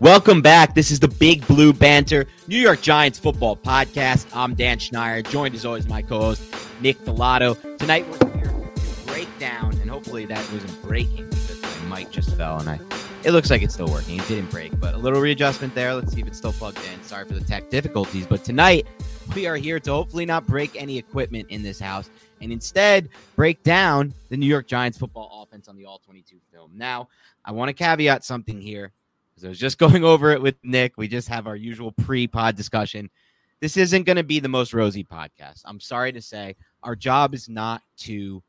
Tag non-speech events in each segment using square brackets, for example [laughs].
Welcome back. This is the Big Blue Banter New York Giants football podcast. I'm Dan Schneider, joined as always my co-host Nick Falato. Tonight we're here to break down, and hopefully that wasn't breaking because my mic just fell, and I. It looks like it's still working. It didn't break, but a little readjustment there. Let's see if it's still plugged in. Sorry for the tech difficulties, but tonight we are here to hopefully not break any equipment in this house and instead break down the New York Giants football offense on the All 22 film. Now, I want to caveat something here because I was just going [laughs] over it with Nick. We just have our usual pre pod discussion. This isn't going to be the most rosy podcast. I'm sorry to say. Our job is not to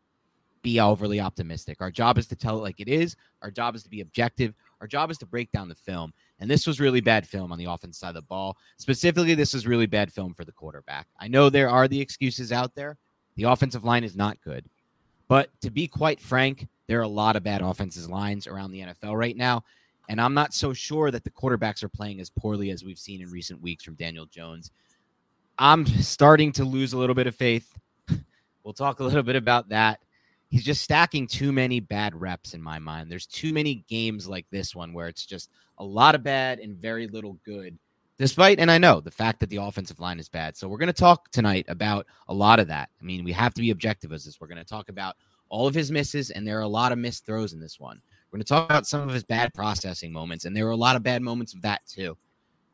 be overly optimistic. Our job is to tell it like it is. Our job is to be objective. Our job is to break down the film. And this was really bad film on the offense side of the ball. Specifically, this is really bad film for the quarterback. I know there are the excuses out there. The offensive line is not good. But to be quite frank, there are a lot of bad offensive lines around the NFL right now. And I'm not so sure that the quarterbacks are playing as poorly as we've seen in recent weeks from Daniel Jones. I'm starting to lose a little bit of faith. [laughs] we'll talk a little bit about that. He's just stacking too many bad reps in my mind. There's too many games like this one where it's just a lot of bad and very little good, despite, and I know the fact that the offensive line is bad. So we're going to talk tonight about a lot of that. I mean, we have to be objective as this. We're going to talk about all of his misses, and there are a lot of missed throws in this one. We're going to talk about some of his bad processing moments, and there were a lot of bad moments of that too.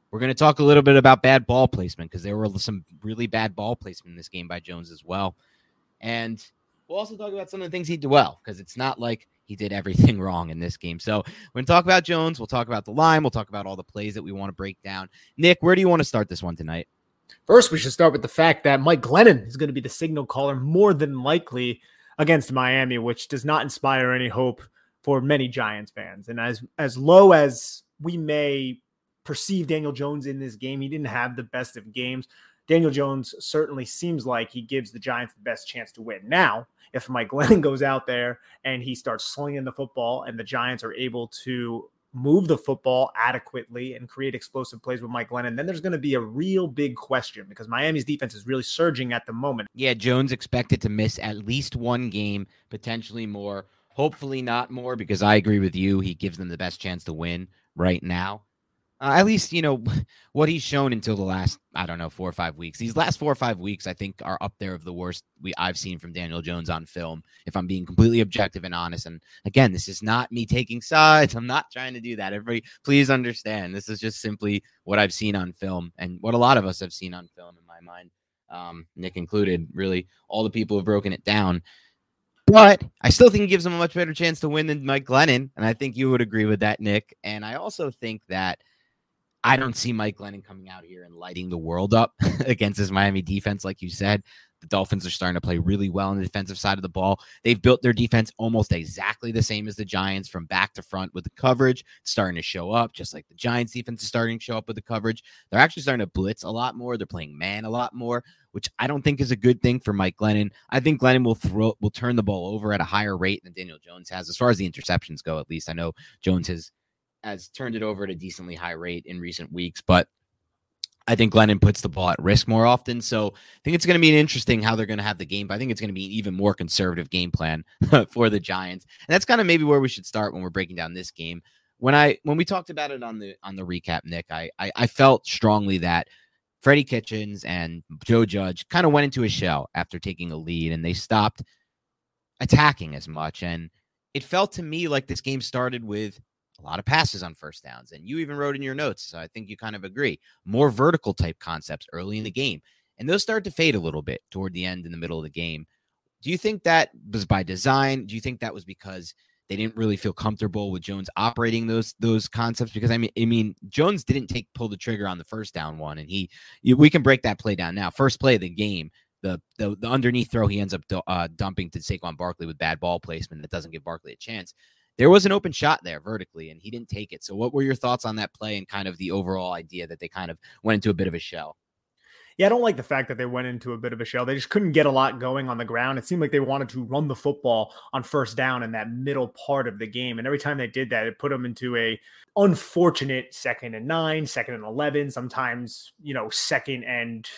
We're going to talk a little bit about bad ball placement because there were some really bad ball placement in this game by Jones as well. And we'll also talk about some of the things he did well because it's not like he did everything [laughs] wrong in this game. So we're going to talk about Jones. We'll talk about the line. We'll talk about all the plays that we want to break down. Nick, where do you want to start this one tonight? First, we should start with the fact that Mike Glennon is going to be the signal caller more than likely against Miami, which does not inspire any hope for many Giants fans. And as as low as we may perceive Daniel Jones in this game, he didn't have the best of games. Daniel Jones certainly seems like he gives the Giants the best chance to win. Now, if Mike [laughs] Glennon goes out there and he starts slinging the football and the Giants are able to move the football adequately and create explosive plays with Mike Glennon, then there's going to be a real big question because Miami's defense is really surging at the moment. Yeah, Jones expected to miss at least one game, potentially more. Hopefully not more because I agree with you. He gives them the best chance to win right now. Uh, at least you know [laughs] what he's shown until the last I don't know four or five weeks. These last four or five weeks, I think, are up there of the worst we I've seen from Daniel Jones on film. If I'm being completely objective and honest, and again, this is not me taking sides. [laughs] I'm not trying to do that. Everybody, please understand. This is just simply what I've seen on film and what a lot of us have seen on film in my mind, um, Nick included. Really, all the people have broken it down. But I still think he gives him a much better chance to win than Mike Glennon. And I think you would agree with that, Nick. And I also think that I don't see Mike Glennon coming out here and lighting the world up [laughs] against his Miami defense, like you said. The Dolphins are starting to play really well on the defensive side of the ball. They've built their defense almost exactly the same as the Giants from back to front with the coverage starting to show up, just like the Giants defense is starting to show up with the coverage. They're actually starting to blitz a lot more. They're playing man a lot more, which I don't think is a good thing for Mike Glennon. I think Glennon will throw will turn the ball over at a higher rate than Daniel Jones has, as far as the interceptions go. At least I know Jones has has turned it over at a decently high rate in recent weeks, but I think Glennon puts the ball at risk more often. So I think it's going to be an interesting how they're going to have the game. But I think it's going to be an even more conservative game plan [laughs] for the Giants. And that's kind of maybe where we should start when we're breaking down this game. When I when we talked about it on the on the recap, Nick, I I, I felt strongly that Freddie Kitchens and Joe Judge kind of went into a shell after taking a lead and they stopped attacking as much. And it felt to me like this game started with a lot of passes on first downs. And you even wrote in your notes, so I think you kind of agree, more vertical type concepts early in the game. And those start to fade a little bit toward the end in the middle of the game. Do you think that was by design? Do you think that was because they didn't really feel comfortable with Jones operating those those concepts? Because I mean, I mean, Jones didn't take pull the trigger on the first down one, and he we can break that play down now. First play of the game, the the, the underneath throw he ends up uh, dumping to Saquon Barkley with bad ball placement that doesn't give Barkley a chance there was an open shot there vertically and he didn't take it. So what were your thoughts on that play and kind of the overall idea that they kind of went into a bit of a shell? Yeah, I don't like the fact that they went into a bit of a shell. They just couldn't get a lot going on the ground. It seemed like they wanted to run the football on first down in that middle part of the game. And every time they did that, it put them into a unfortunate second and nine, second and 11, sometimes, you know, second and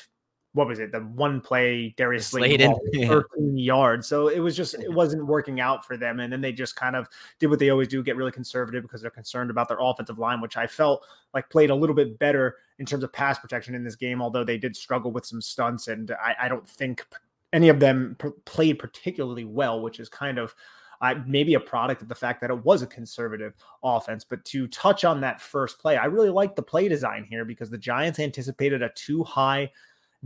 what was it? The one play Darius Slayton, 13 yards. So it was just it wasn't working out for them. And then they just kind of did what they always do, get really conservative because they're concerned about their offensive line, which I felt like played a little bit better in terms of pass protection in this game, although they did struggle with some stunts. And I, I don't think any of them p- played particularly well, which is kind of uh, maybe a product of the fact that it was a conservative offense. But to touch on that first play, I really like the play design here because the Giants anticipated a two high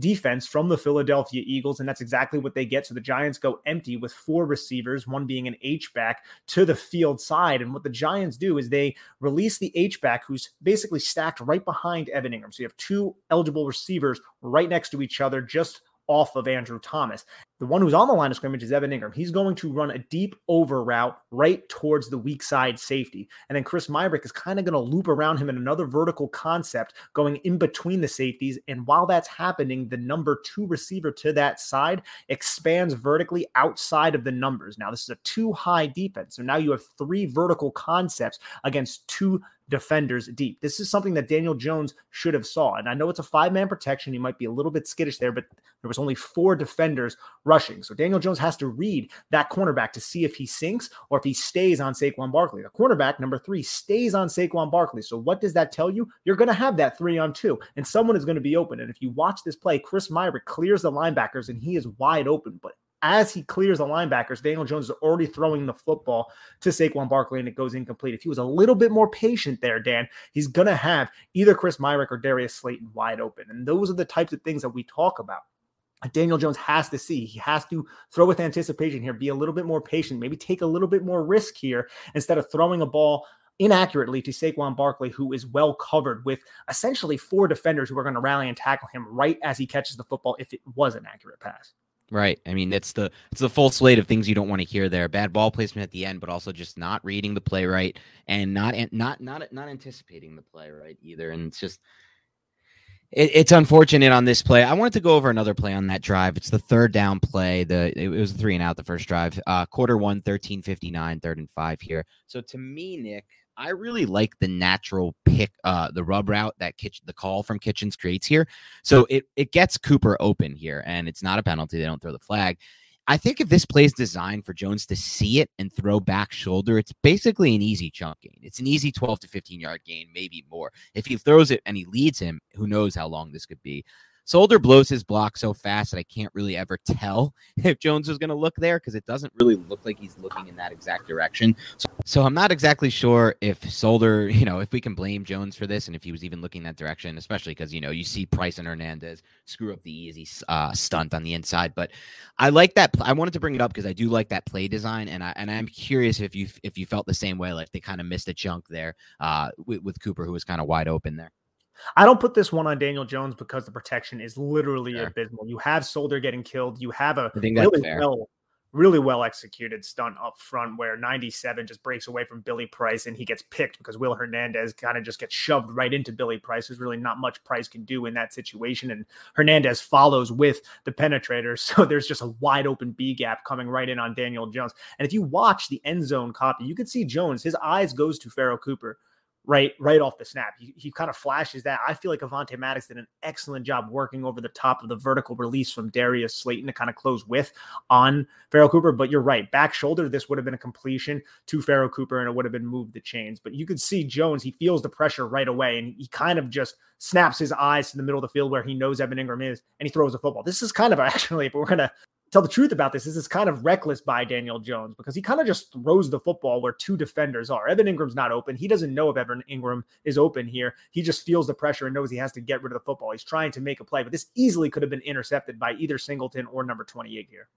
defense from the Philadelphia Eagles, and that's exactly what they get. So the Giants go empty with four receivers, one being an H back to the field side. And what the Giants do is they release the H back, who's basically stacked right behind Evan Engram. So you have two eligible receivers right next to each other, just off of Andrew Thomas. The one who's on the line of scrimmage is Evan Engram. He's going to run a deep over route right towards the weak side safety. And then Chris Myarick is kind of going to loop around him in another vertical concept going in between the safeties. And while that's happening, the number two receiver to that side expands vertically outside of the numbers. Now, this is a two high defense. So now you have three vertical concepts against two defenders deep. This is something that Daniel Jones should have saw. And I know it's a five-man protection. He might be a little bit skittish there, but there was only four defenders rushing. So Daniel Jones has to read that cornerback to see if he sinks or if he stays on Saquon Barkley. The cornerback, number three, stays on Saquon Barkley. So what does that tell you? You're going to have that three on two, and someone is going to be open. And if you watch this play, Chris Myarick clears the linebackers and he is wide open. But as he clears the linebackers, Daniel Jones is already throwing the football to Saquon Barkley and it goes incomplete. If he was a little bit more patient there, Dan, he's going to have either Chris Myarick or Darius Slayton wide open. And those are the types of things that we talk about. Daniel Jones has to see. He has to throw with anticipation here, be a little bit more patient, maybe take a little bit more risk here instead of throwing a ball inaccurately to Saquon Barkley, who is well covered with essentially four defenders who are going to rally and tackle him right as he catches the football if it was an accurate pass. Right. I mean, it's the it's the full slate of things you don't want to hear there. Bad ball placement at the end, but also just not reading the play right and not not not not anticipating the play right either. And it's just it, it's unfortunate on this play. I wanted to go over another play on that drive. It's the third down play. The it was three and out the first drive. Uh, quarter one, 13 59, third and five here. So to me, Nick, I really like the natural pick, uh, the rub route that Kitch, the call from Kitchens creates here. So it it gets Cooper open here, and it's not a penalty. They don't throw the flag. I think if this play is designed for Jones to see it and throw back shoulder, it's basically an easy chunk gain. It's an easy 12 to 15 yard gain, maybe more. If he throws it and he leads him, who knows how long this could be. Solder blows his block so fast that I can't really ever tell [laughs] if Jones was going to look there because it doesn't really look like he's looking in that exact direction. So, so, I'm not exactly sure if Solder, [laughs] you know, if we can blame Jones for this and if he was even looking that direction, especially because, you know, you see Price and Hernandez screw up the easy uh, stunt on the inside. But I like that. I wanted to bring it up because I do like that play design. And, I, and I'm curious if you if you felt the same way, like they kind of missed a chunk there uh, with, with Cooper, who was kind of wide open there. I don't put this one on Daniel Jones because the protection is literally Sure. abysmal. You have Solder getting killed. You have a really fair. well, really well executed stunt up front where 97 just breaks away from Billy Price and he gets picked because Will Hernandez kind of just gets shoved right into Billy Price. There's really not much Price can do in that situation. And Hernandez follows with the penetrator. [laughs] So there's just a wide open B gap coming right in on Daniel Jones. And if you watch the end zone copy, you can see Jones, his eyes goes to Pharoh Cooper right right off the snap. He, he kind of flashes that. I feel like Avonte Maddox did an excellent job working over the top of the vertical release from Darius Slayton to kind of close with on Pharoh Cooper. But you're right, back shoulder, this would have been a completion to Pharoh Cooper and it would have been moved the chains. But you could see Jones, he feels the pressure right away and he kind of just snaps his eyes to the middle of the field where he knows Evan Engram is and he throws the football. This is kind of [laughs] actually, if we're going to tell the truth about this, this is kind of reckless by Daniel Jones because he kind of just throws the football where two defenders are. Evan Engram's not open. He doesn't know if Evan Engram is open here. He just feels the pressure and knows he has to get rid of the football. He's trying to make a play, but this easily could have been intercepted by either Singleton or number 28 here.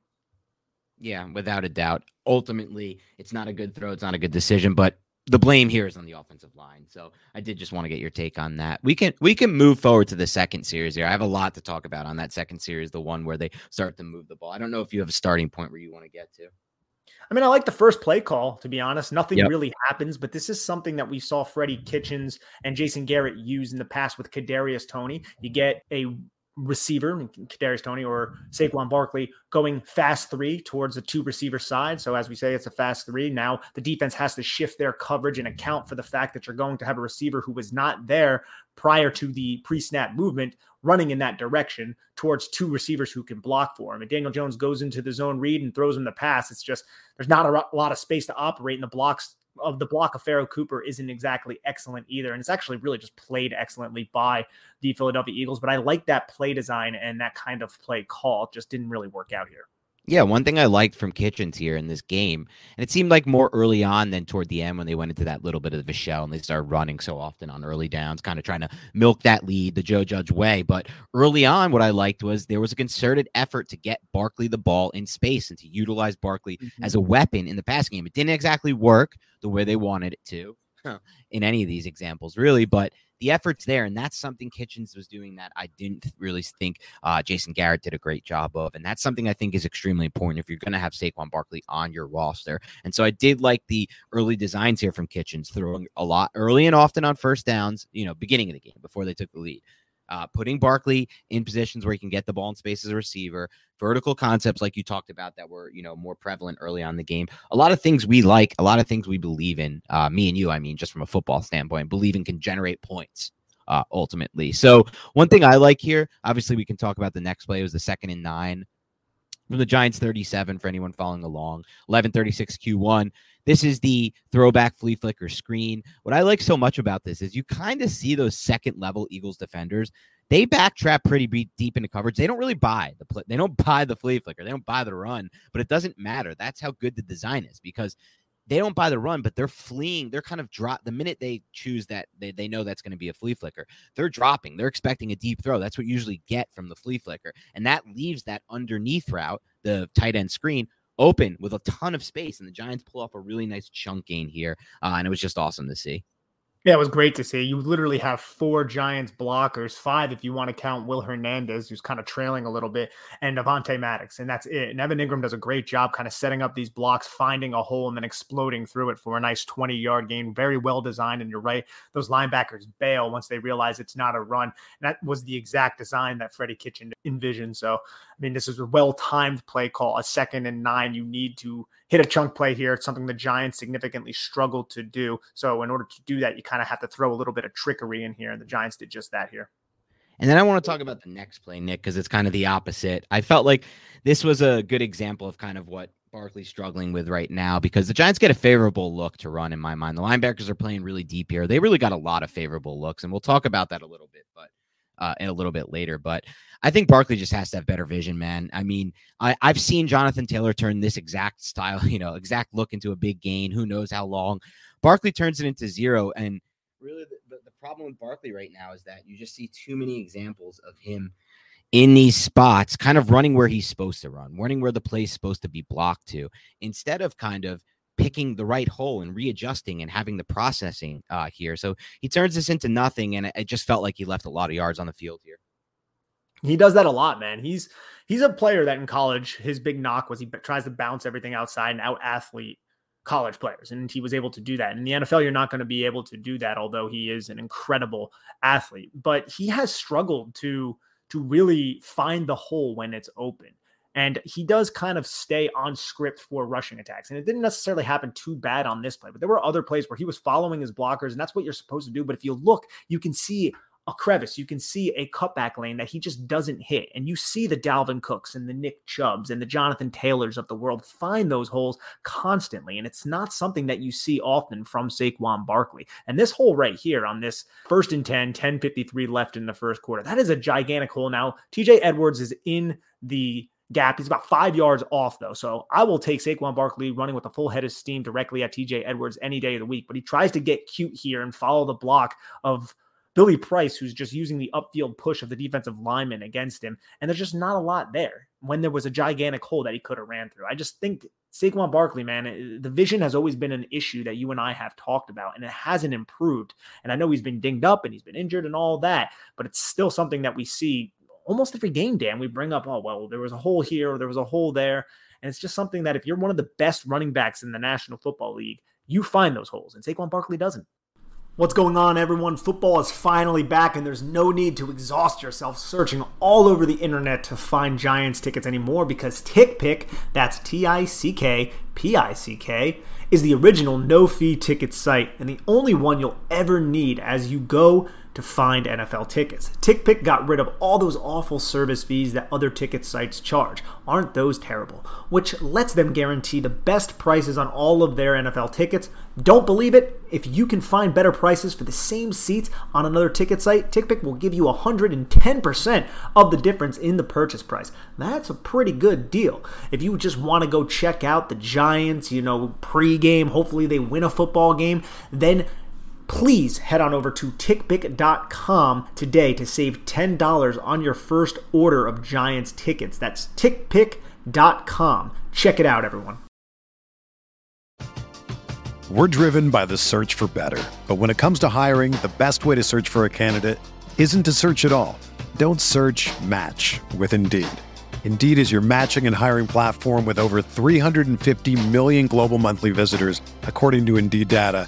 Yeah, without a doubt. Ultimately, it's not a good throw. It's not a good decision, but the blame here is on the offensive line. So I did just want to get your take on that. We can we can move forward to the second series here. I have a lot to talk about on that second series, the one where they start to move the ball. I don't know if you have a starting point where you want to get to. I mean, I like the first play call, to be honest. Nothing Yep. really happens, but this is something that we saw Freddie Kitchens and Jason Garrett use in the past with Kadarius Toney. You get a receiver, Kadarius Toney or Saquon Barkley, going fast three towards the two receiver side. So as we say, it's a fast three. Now the defense has to shift their coverage and account for the fact that you're going to have a receiver who was not there prior to the pre-snap movement running in that direction towards two receivers who can block for him. And Daniel Jones goes into the zone read and throws him the pass. It's just there's not a lot of space to operate, and the blocks of the block of Pharoh Cooper isn't exactly excellent either. And it's actually really just played excellently by the Philadelphia Eagles. But I like that play design and that kind of play call. It just didn't really work out here. Yeah, one thing I liked from Kitchens here in this game, and it seemed like more early on than toward the end when they went into that little bit of a shell and they started running so often on early downs, kind of trying to milk that lead the Joe Judge way. But early on, what I liked was there was a concerted effort to get Barkley the ball in space and to utilize Barkley mm-hmm. as a weapon in the passing game. It didn't exactly work the way they wanted it to in any of these examples, really, but the effort's there. And that's something Kitchens was doing that I didn't really think uh, Jason Garrett did a great job of. And that's something I think is extremely important if you're going to have Saquon Barkley on your roster. And so I did like the early designs here from Kitchens, throwing a lot early and often on first downs, you know, beginning of the game before they took the lead. Uh, putting Barkley in positions where he can get the ball in space as a receiver, vertical concepts like you talked about that were you know more prevalent early on the game. A lot of things we like, a lot of things we believe in. Uh, me and you, I mean, just from a football standpoint, believing can generate points uh, ultimately. So one thing I like here, obviously, we can talk about the next play. It was the second and nine from the Giants 37 for anyone following along. 1136 Q1. This is the throwback flea flicker screen. What I like so much about this is you kind of see those second level Eagles defenders. They backtrap pretty deep into coverage. They don't really buy the play. They don't buy the flea flicker. They don't buy the run, but it doesn't matter. That's how good the design is because they don't buy the run, but they're fleeing. They're kind of drop the minute they choose that they, they know that's going to be a flea flicker. They're dropping. They're expecting a deep throw. That's what you usually get from the flea flicker. And that leaves that underneath route, the tight end screen, open with a ton of space. And the Giants pull off a really nice chunk gain here. Uh, and it was just awesome to see. Yeah, it was great to see. You literally have four Giants blockers, five if you want to count Will Hernandez, who's kind of trailing a little bit, and Avonte Maddox, and that's it. And Evan Engram does a great job kind of setting up these blocks, finding a hole, and then exploding through it for a nice 20 yard gain. Very well designed. And you're right, those linebackers bail once they realize it's not a run. And that was the exact design that Freddie Kitchen envisioned. So, I mean, this is a well timed play call. A second and nine, you need to hit a chunk play here. It's something the Giants significantly struggled to do. So, in order to do that, you kind of have to throw a little bit of trickery in here. And the Giants did just that here. And then I want to talk about the next play, Nick, because it's kind of the opposite. I felt like this was a good example of kind of what Barkley's struggling with right now because the Giants get a favorable look to run in my mind. The linebackers are playing really deep here. They really got a lot of favorable looks, and we'll talk about that a little bit, but uh, in a little bit later. But I think Barkley just has to have better vision, man. I mean, I, I've seen Jonathan Taylor turn this exact style, [laughs] you know, exact look into a big gain. Who knows how long? Barkley turns it into zero, and really the, the, the problem with Barkley right now is that you just see too many examples of him in these spots, kind of running where he's supposed to run, running where the play's supposed to be blocked to, instead of kind of picking the right hole and readjusting and having the processing uh, here. So he turns this into nothing, and it just felt like he left a lot of yards on the field here. He does that a lot, man. He's he's a player that in college his big knock was he tries to bounce everything outside and out athlete college players, and he was able to do that. In the NFL, you're not going to be able to do that, although he is an incredible athlete. But he has struggled to to really find the hole when it's open. And he does kind of stay on script for rushing attacks. And it didn't necessarily happen too bad on this play, but there were other plays where he was following his blockers, and that's what you're supposed to do. But if you look, you can see a crevice, you can see a cutback lane that he just doesn't hit. And you see the Dalvin Cooks and the Nick Chubbs and the Jonathan Taylors of the world find those holes constantly. And it's not something that you see often from Saquon Barkley. And this hole right here on this first and 10, 1053 left in the first quarter, that is a gigantic hole. Now, TJ Edwards is in the gap. He's about five yards off, though. So I will take Saquon Barkley running with a full head of steam directly at TJ Edwards any day of the week. But he tries to get cute here and follow the block of Billy Price, who's just using the upfield push of the defensive lineman against him. And there's just not a lot there when there was a gigantic hole that he could have ran through. I just think Saquon Barkley, man, eh, the vision has always been an issue that you and I have talked about, and it hasn't improved. And I know he's been dinged up and he's been injured and all that, but it's still something that we see almost every game, Dan. We bring up, oh, well, there was a hole here or there was a hole there. And it's just something that if you're one of the best running backs in the National Football League, you find those holes, and Saquon Barkley doesn't. What's going on, everyone? Football is finally back, and there's no need to exhaust yourself searching all over the internet to find Giants tickets anymore because TickPick, that's T I C K P I C K, is the original no fee ticket site and the only one you'll ever need as you go to find NFL tickets. TickPick got rid of all those awful service fees that other ticket sites charge. Aren't those terrible? Which lets them guarantee the best prices on all of their NFL tickets. Don't believe it? If you can find better prices for the same seats on another ticket site, TickPick will give you 110% of the difference in the purchase price. That's a pretty good deal. If you just want to go check out the Giants, you know, pregame, hopefully they win a football game, then please head on over to tickpick.com today to save $10 on your first order of Giants tickets. That's tickpick.com. Check it out, everyone. We're driven by the search for better. But when it comes to hiring, the best way to search for a candidate isn't to search at all. Don't search match with Indeed. Indeed is your matching and hiring platform with over 350 million global monthly visitors, according to Indeed data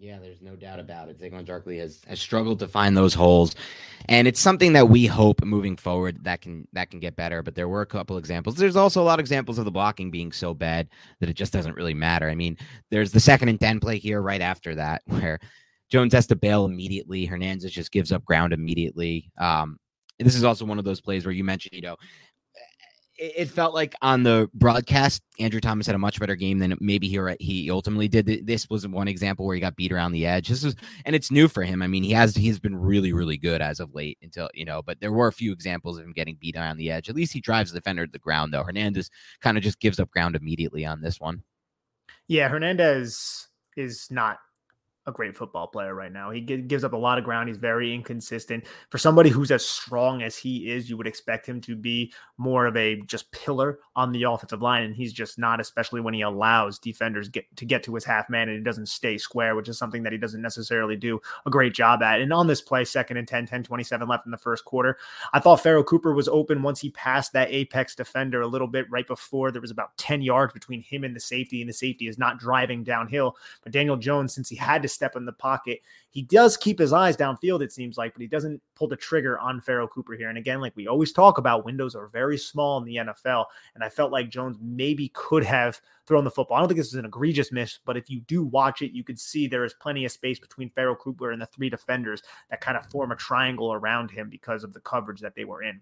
Yeah, there's no doubt about it. Saquon Barkley has has struggled to find those holes, and it's something that we hope moving forward that can that can get better. But there were a couple examples. There's also a lot of examples of the blocking being so bad that it just doesn't really matter. I mean, there's the second and ten play here right after that [laughs] where Jones has to bail immediately. Hernandez just gives up ground immediately. Um, this is also one of those plays where you mentioned, you know, it felt like on the broadcast, Andrew Thomas had a much better game than maybe he he ultimately did. This was one example where he got beat around the edge. This is and it's new for him. I mean, he has he's been really really good as of late until you know, but there were a few examples of him getting beat around the edge. At least he drives the defender to the ground though. Hernandez kind of just gives up ground immediately on this one. Yeah, Hernandez is not a great football player right now. He gives up a lot of ground. He's very inconsistent. For somebody who's as strong as he is, you would expect him to be more of a just pillar on the offensive line, and he's just not, especially when he allows defenders get to get to his half man and he doesn't stay square, which is something that he doesn't necessarily do a great job at. And on this play, second and 10, 10 27 left in the first quarter, I thought Pharoh Cooper was open once he passed that apex defender a little bit right before there was about 10 yards between him and the safety, and the safety is not driving downhill. But Daniel Jones, since he had to misstep in the pocket. He does keep his eyes downfield, it seems like, but he doesn't pull the trigger on Pharoh Cooper here. And again, like we always talk about, windows are very small in the NFL. And I felt like Jones maybe could have thrown the football. I don't think this is an egregious miss, but if you do watch it, you can see there is plenty of space between Pharoh Cooper and the three defenders that kind of form a triangle around him because of the coverage that they were in.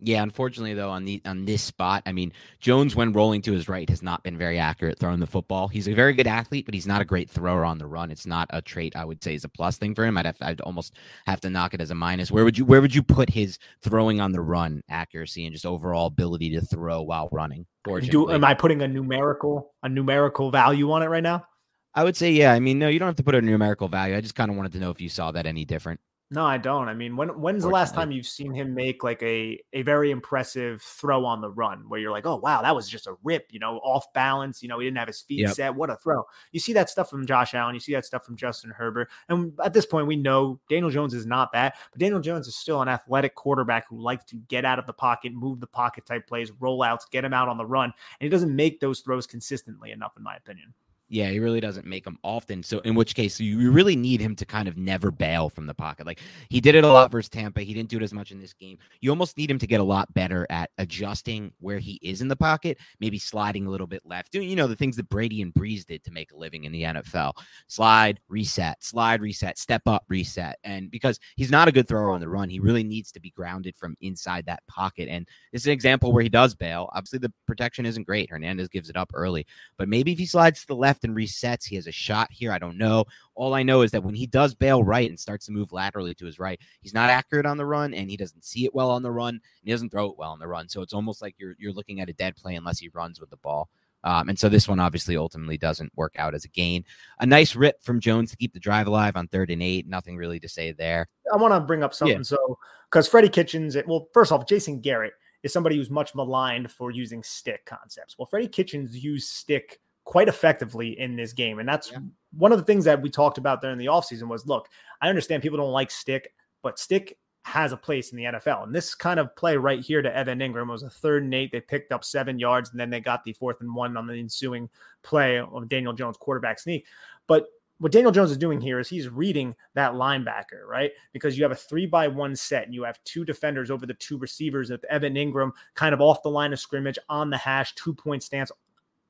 Yeah, unfortunately though, on the on this spot, I mean, Jones when rolling to his right has not been very accurate throwing the football. He's a very good athlete, but he's not a great thrower on the run. It's not a trait I would say is a plus thing for him. I'd have, I'd almost have to knock it as a minus. Where would you where would you put his throwing on the run accuracy and just overall ability to throw while running? Do am I putting a numerical a numerical value on it right now? I would say yeah. I mean, no, you don't have to put a numerical value. I just kind of wanted to know if you saw that any different. No, I don't. I mean, when when's the last time you've seen him make like a a very impressive throw on the run where you're like, oh wow, that was just a rip, you know, off balance. You know, he didn't have his feet yep. set. What a throw! You see that stuff from Josh Allen. You see that stuff from Justin Herbert. And at this point, we know Daniel Jones is not that, but Daniel Jones is still an athletic quarterback who likes to get out of the pocket, move the pocket type plays, rollouts, get him out on the run, and he doesn't make those throws consistently enough, in my opinion. Yeah, he really doesn't make them often. So, in which case, you really need him to kind of never bail from the pocket. Like he did it a lot versus Tampa. He didn't do it as much in this game. You almost need him to get a lot better at adjusting where he is in the pocket, maybe sliding a little bit left, doing, you know, the things that Brady and Brees did to make a living in the NFL slide, reset, slide, reset, step up, reset. And because he's not a good thrower on the run, he really needs to be grounded from inside that pocket. And this is an example where he does bail. Obviously, the protection isn't great. Hernandez gives it up early, but maybe if he slides to the left, and resets. He has a shot here. I don't know. All I know is that when he does bail right and starts to move laterally to his right, he's not accurate on the run and he doesn't see it well on the run. and he doesn't throw it well on the run. So it's almost like you're you're looking at a dead play unless he runs with the ball. Um, and so this one obviously ultimately doesn't work out as a gain. A nice rip from Jones to keep the drive alive on third and eight. Nothing really to say there. I want to bring up something. Yeah. So, because Freddie Kitchens, well, first off, Jason Garrett is somebody who's much maligned for using stick concepts. Well, Freddie Kitchens used stick quite effectively in this game. And that's yeah. one of the things that we talked about during the offseason was look, I understand people don't like stick, but stick has a place in the NFL. And this kind of play right here to Evan Engram was a third and eight. They picked up seven yards and then they got the fourth and one on the ensuing play of Daniel Jones quarterback sneak. But what Daniel Jones is doing here is he's reading that linebacker, right? Because you have a three by one set and you have two defenders over the two receivers with Evan Engram kind of off the line of scrimmage on the hash, two point stance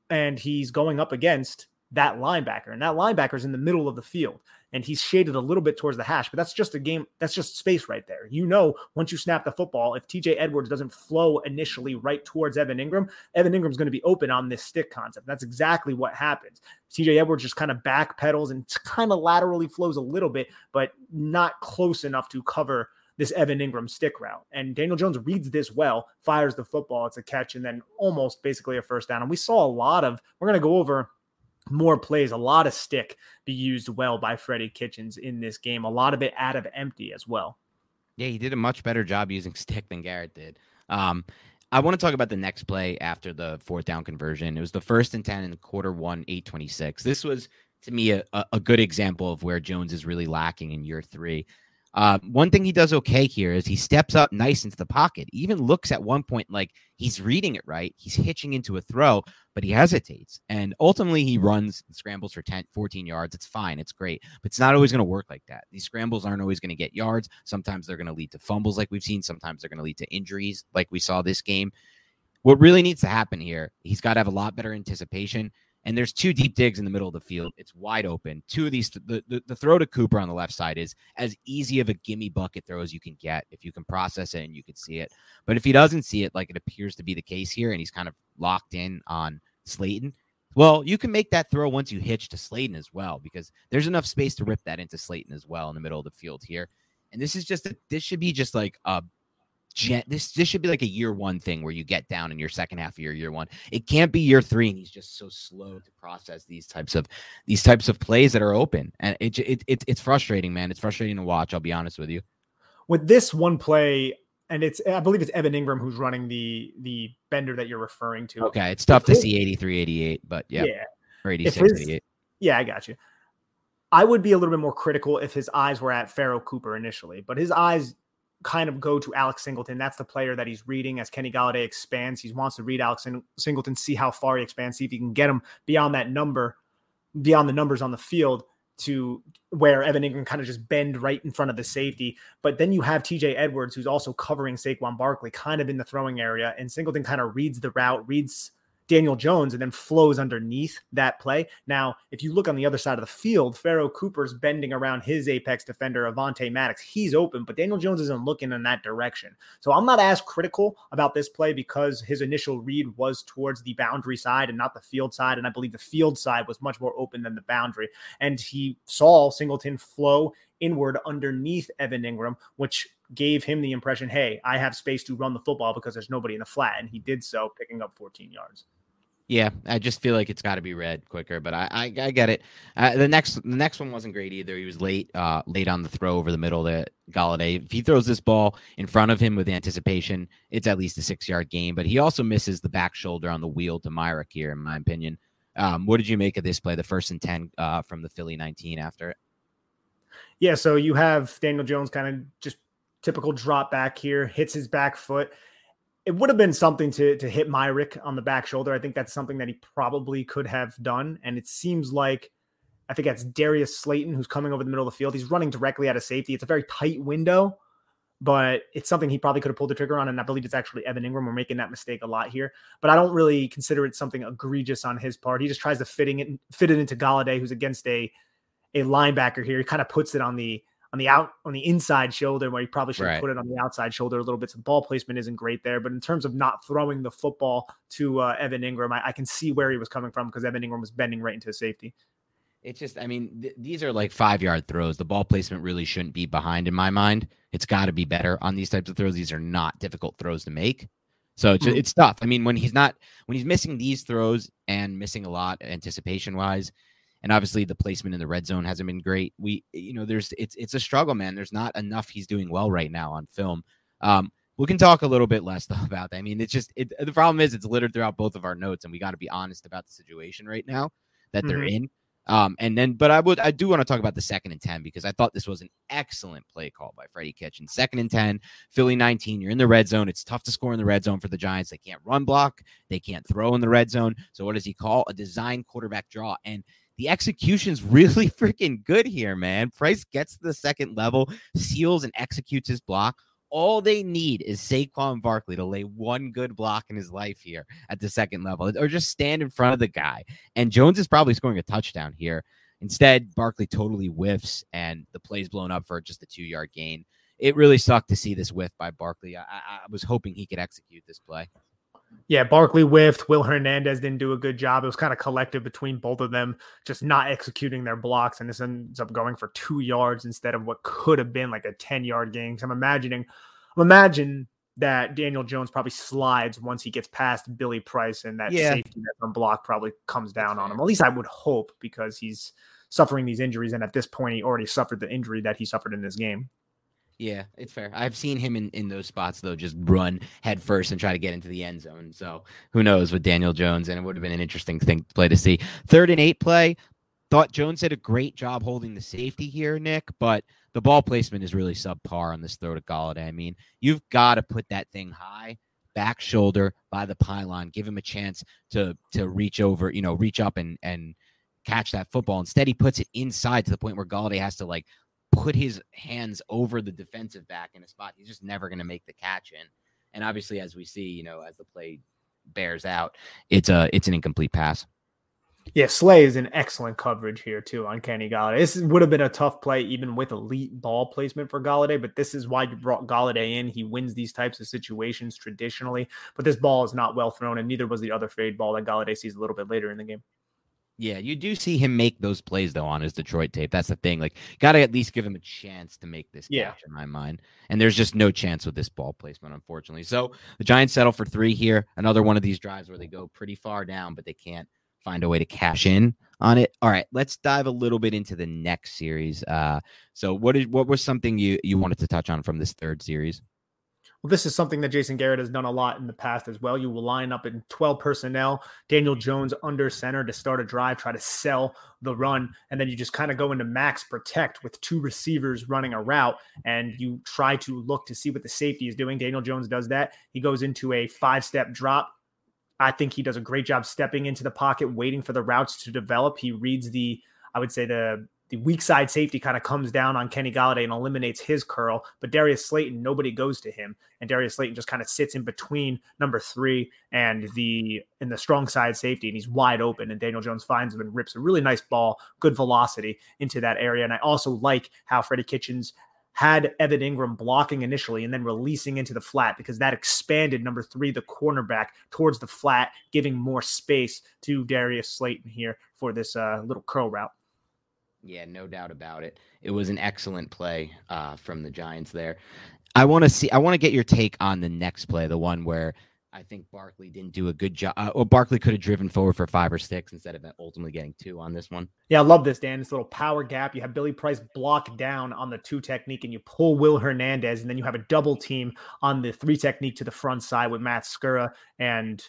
and he's going up against that linebacker, and that linebacker is in the middle of the field, and he's shaded a little bit towards the hash, but that's just a game. That's just space right there. You know, once you snap the football, if TJ Edwards doesn't flow initially right towards Evan Engram, Evan Engram's going to be open on this stick concept. That's exactly what happens. TJ Edwards just kind of back pedals and kind of laterally flows a little bit, but not close enough to cover this Evan Engram stick route. And Daniel Jones reads this well, fires the football, it's a catch, and then almost basically a first down. And we saw a lot of, we're going to go over more plays, a lot of stick be used well by Freddie Kitchens in this game, a lot of it out of empty as well. Yeah, he did a much better job using stick than Garrett did. Um, I want to talk about the next play after the fourth down conversion. It was the first and 10 in quarter one, 826. This was, to me, a, a good example of where Jones is really lacking in year three. Uh, one thing he does okay here is he steps up nice into the pocket. Even looks at one point like he's reading it right. He's hitching into a throw, but he hesitates. And ultimately, he runs and scrambles for 10, 14 yards. It's fine. It's great. But it's not always going to work like that. These scrambles aren't always going to get yards. Sometimes they're going to lead to fumbles, like we've seen. Sometimes they're going to lead to injuries, like we saw this game. What really needs to happen here, he's got to have a lot better anticipation and there's two deep digs in the middle of the field. It's wide open. Two of these, the, the, the, throw to Cooper on the left side is as easy of a gimme bucket throw as you can get if you can process it and you can see it. But if he doesn't see it, like it appears to be the case here, and he's kind of locked in on Slayton, well, you can make that throw once you hitch to Slayton as well, because there's enough space to rip that into Slayton as well in the middle of the field here. And this is just a, this should be just like a gen- this this should be like a year one thing where you get down in your second half of your year one. It can't be year three, and he's just so slow to process these types of these types of plays that are open, and it, it, it it's frustrating, man. It's frustrating to watch. I'll be honest with you. With this one play, and it's I believe it's Evan Engram who's running the the bender that you're referring to. Okay, it's tough to see 83, 88, but yeah, yeah, or 86, his, 88. Yeah, I got you. I would be a little bit more critical if his eyes were at Pharoh Cooper initially, but his eyes kind of go to Alex Singleton. That's the player that he's reading as Kenny Golladay expands. He wants to read Alex Singleton, see how far he expands, see if he can get him beyond that number, beyond the numbers on the field. to where Evan Engram kind of just bend right in front of the safety. But then you have TJ Edwards, who's also covering Saquon Barkley, kind of in the throwing area, and Singleton kind of reads the route, reads Daniel Jones and then flows underneath that play. Now, if you look on the other side of the field, Pharoh Cooper's bending around his apex defender, Avonte Maddox. He's open, but Daniel Jones isn't looking in that direction. So I'm not as critical about this play because his initial read was towards the boundary side and not the field side. And I believe the field side was much more open than the boundary. And he saw Singleton flow inward underneath Evan Engram, which gave him the impression, hey, I have space to run the football because there's nobody in the flat. And he did so, picking up 14 yards. Yeah, I just feel like it's got to be read quicker, but I I, I get it. Uh, the next the next one wasn't great either. He was late, uh, late on the throw over the middle to Golladay. If he throws this ball in front of him with anticipation, it's at least a six yard game. But he also misses the back shoulder on the wheel to Myarick here, in my opinion. Um, what did you make of this play? The first and ten uh, from the Philly 19 after it. Yeah, so you have Daniel Jones kind of just typical drop back here, hits his back foot it would have been something to to hit Myarick on the back shoulder. I think that's something that he probably could have done. And it seems like I think that's Darius Slayton who's coming over the middle of the field. He's running directly out of safety. It's a very tight window, but it's something he probably could have pulled the trigger on. And I believe it's actually Evan Engram. We're making that mistake a lot here, but I don't really consider it something egregious on his part. He just tries to fitting it fit it into Golladay, who's against a a linebacker here. He kind of puts it on the on the out on the inside shoulder where he probably should right. put it on the outside shoulder a little bit. So the ball placement isn't great there. But in terms of not throwing the football to uh, Evan Engram, I, I, can see where he was coming from because Evan Engram was bending right into his safety. It's just, I mean, th- these are like five yard throws. The ball placement really shouldn't be behind in my mind. It's got to be better on these types of throws. These are not difficult throws to make. So it's, mm-hmm. it's tough. I mean, when he's not, when he's missing these throws and missing a lot anticipation wise, and obviously the placement in the red zone hasn't been great. We, you know, there's it's it's a struggle, man. There's not enough he's doing well right now on film. Um, we can talk a little bit less [laughs] though about that. I mean, it's just it, the problem is it's littered throughout both of our notes, and we got to be honest about the situation right now that mm-hmm. they're in. Um, and then, but I would, I do want to talk about the second and 10 because I thought this was an excellent play call by Freddie Kitchen. Second and 10, Philly 19. You're in the red zone. It's tough to score in the red zone for the Giants. They can't run block, they can't throw in the red zone. So, what does he call? A design quarterback draw. And the execution's [laughs] really freaking good here, man. Price gets to the second level, seals and executes his block. All they need is Saquon Barkley to lay one good block in his life here at the second level, or just stand in front of the guy. And Jones is probably scoring a touchdown here. Instead, Barkley totally whiffs, and the play's blown up for just a two yard gain. It really sucked to see this whiff by Barkley. I, I was hoping he could execute this play. Yeah, Barkley whiffed. Will Hernandez didn't do a good job. It was kind of collective between both of them, just not executing their blocks. And this ends up going for two yards instead of what could have been like a 10 yard gain. So I'm imagining, I'm imagine that Daniel Jones probably slides once he gets past Billy Price and that yeah. safety that's on block probably comes down on him. At least I would hope because he's suffering these injuries. And at this point, he already suffered the injury that he suffered in this game. Yeah, it's fair. I've seen him in, in those spots though, just run head first and try to get into the end zone. So who knows with Daniel Jones, and it would have been an interesting thing to play to see. Third and eight play. Thought Jones did a great job holding the safety here, Nick, but the ball placement is really subpar on this throw to Golladay. I mean, you've got to put that thing high, back shoulder by the pylon, give him a chance to to reach over, you know, reach up and and catch that football. Instead, he puts it inside to the point where Golladay has to like put his hands over the defensive back in a spot he's just never going to make the catch in. And obviously, as we see, you know, as the play bears out, it's a it's an incomplete pass. Yeah, Slay is an excellent coverage here too on Kenny Golladay. This would have been a tough play even with elite ball placement for Golladay, but this is why you brought Golladay in. He wins these types of situations traditionally, but this ball is not well thrown, and neither was the other fade ball that Golladay sees a little bit later in the game. Yeah, you do see him make those plays though on his Detroit tape. That's the thing. Like, gotta at least give him a chance to make this yeah. catch in my mind. And there's just no chance with this ball placement, unfortunately. So the Giants settle for three here. Another one of these drives where they go pretty far down, but they can't find a way to cash in on it. All right, let's dive a little bit into the next series. Uh, so what is what was something you you wanted to touch on from this third series? Well, this is something that Jason Garrett has done a lot in the past as well. You will line up in 12 personnel, Daniel Jones under center to start a drive, try to sell the run, and then you just kind of go into max protect with two receivers running a route, and you try to look to see what the safety is doing. Daniel Jones does that. He goes into a five step drop. I think he does a great job stepping into the pocket, waiting for the routes to develop. He reads the, I would say, the the weak side safety kind of comes down on Kenny Golladay and eliminates his curl. But Darius Slayton, nobody goes to him, and Darius Slayton just kind of sits in between number three and the in the strong side safety, and he's wide open. And Daniel Jones finds him and rips a really nice ball, good velocity into that area. And I also like how Freddie Kitchens had Evan Engram blocking initially and then releasing into the flat because that expanded number three, the cornerback, towards the flat, giving more space to Darius Slayton here for this uh, little curl route. Yeah, no doubt about it. It was an excellent play uh, from the Giants there. I want to see. I want to get your take on the next play, the one where I think Barkley didn't do a good job. Uh, well, Barkley could have driven forward for five or six instead of ultimately getting two on this one. Yeah, I love this, Dan. This little power gap. You have Billy Price block down on the two technique, and you pull Will Hernandez, and then you have a double team on the three technique to the front side with Matt Skura and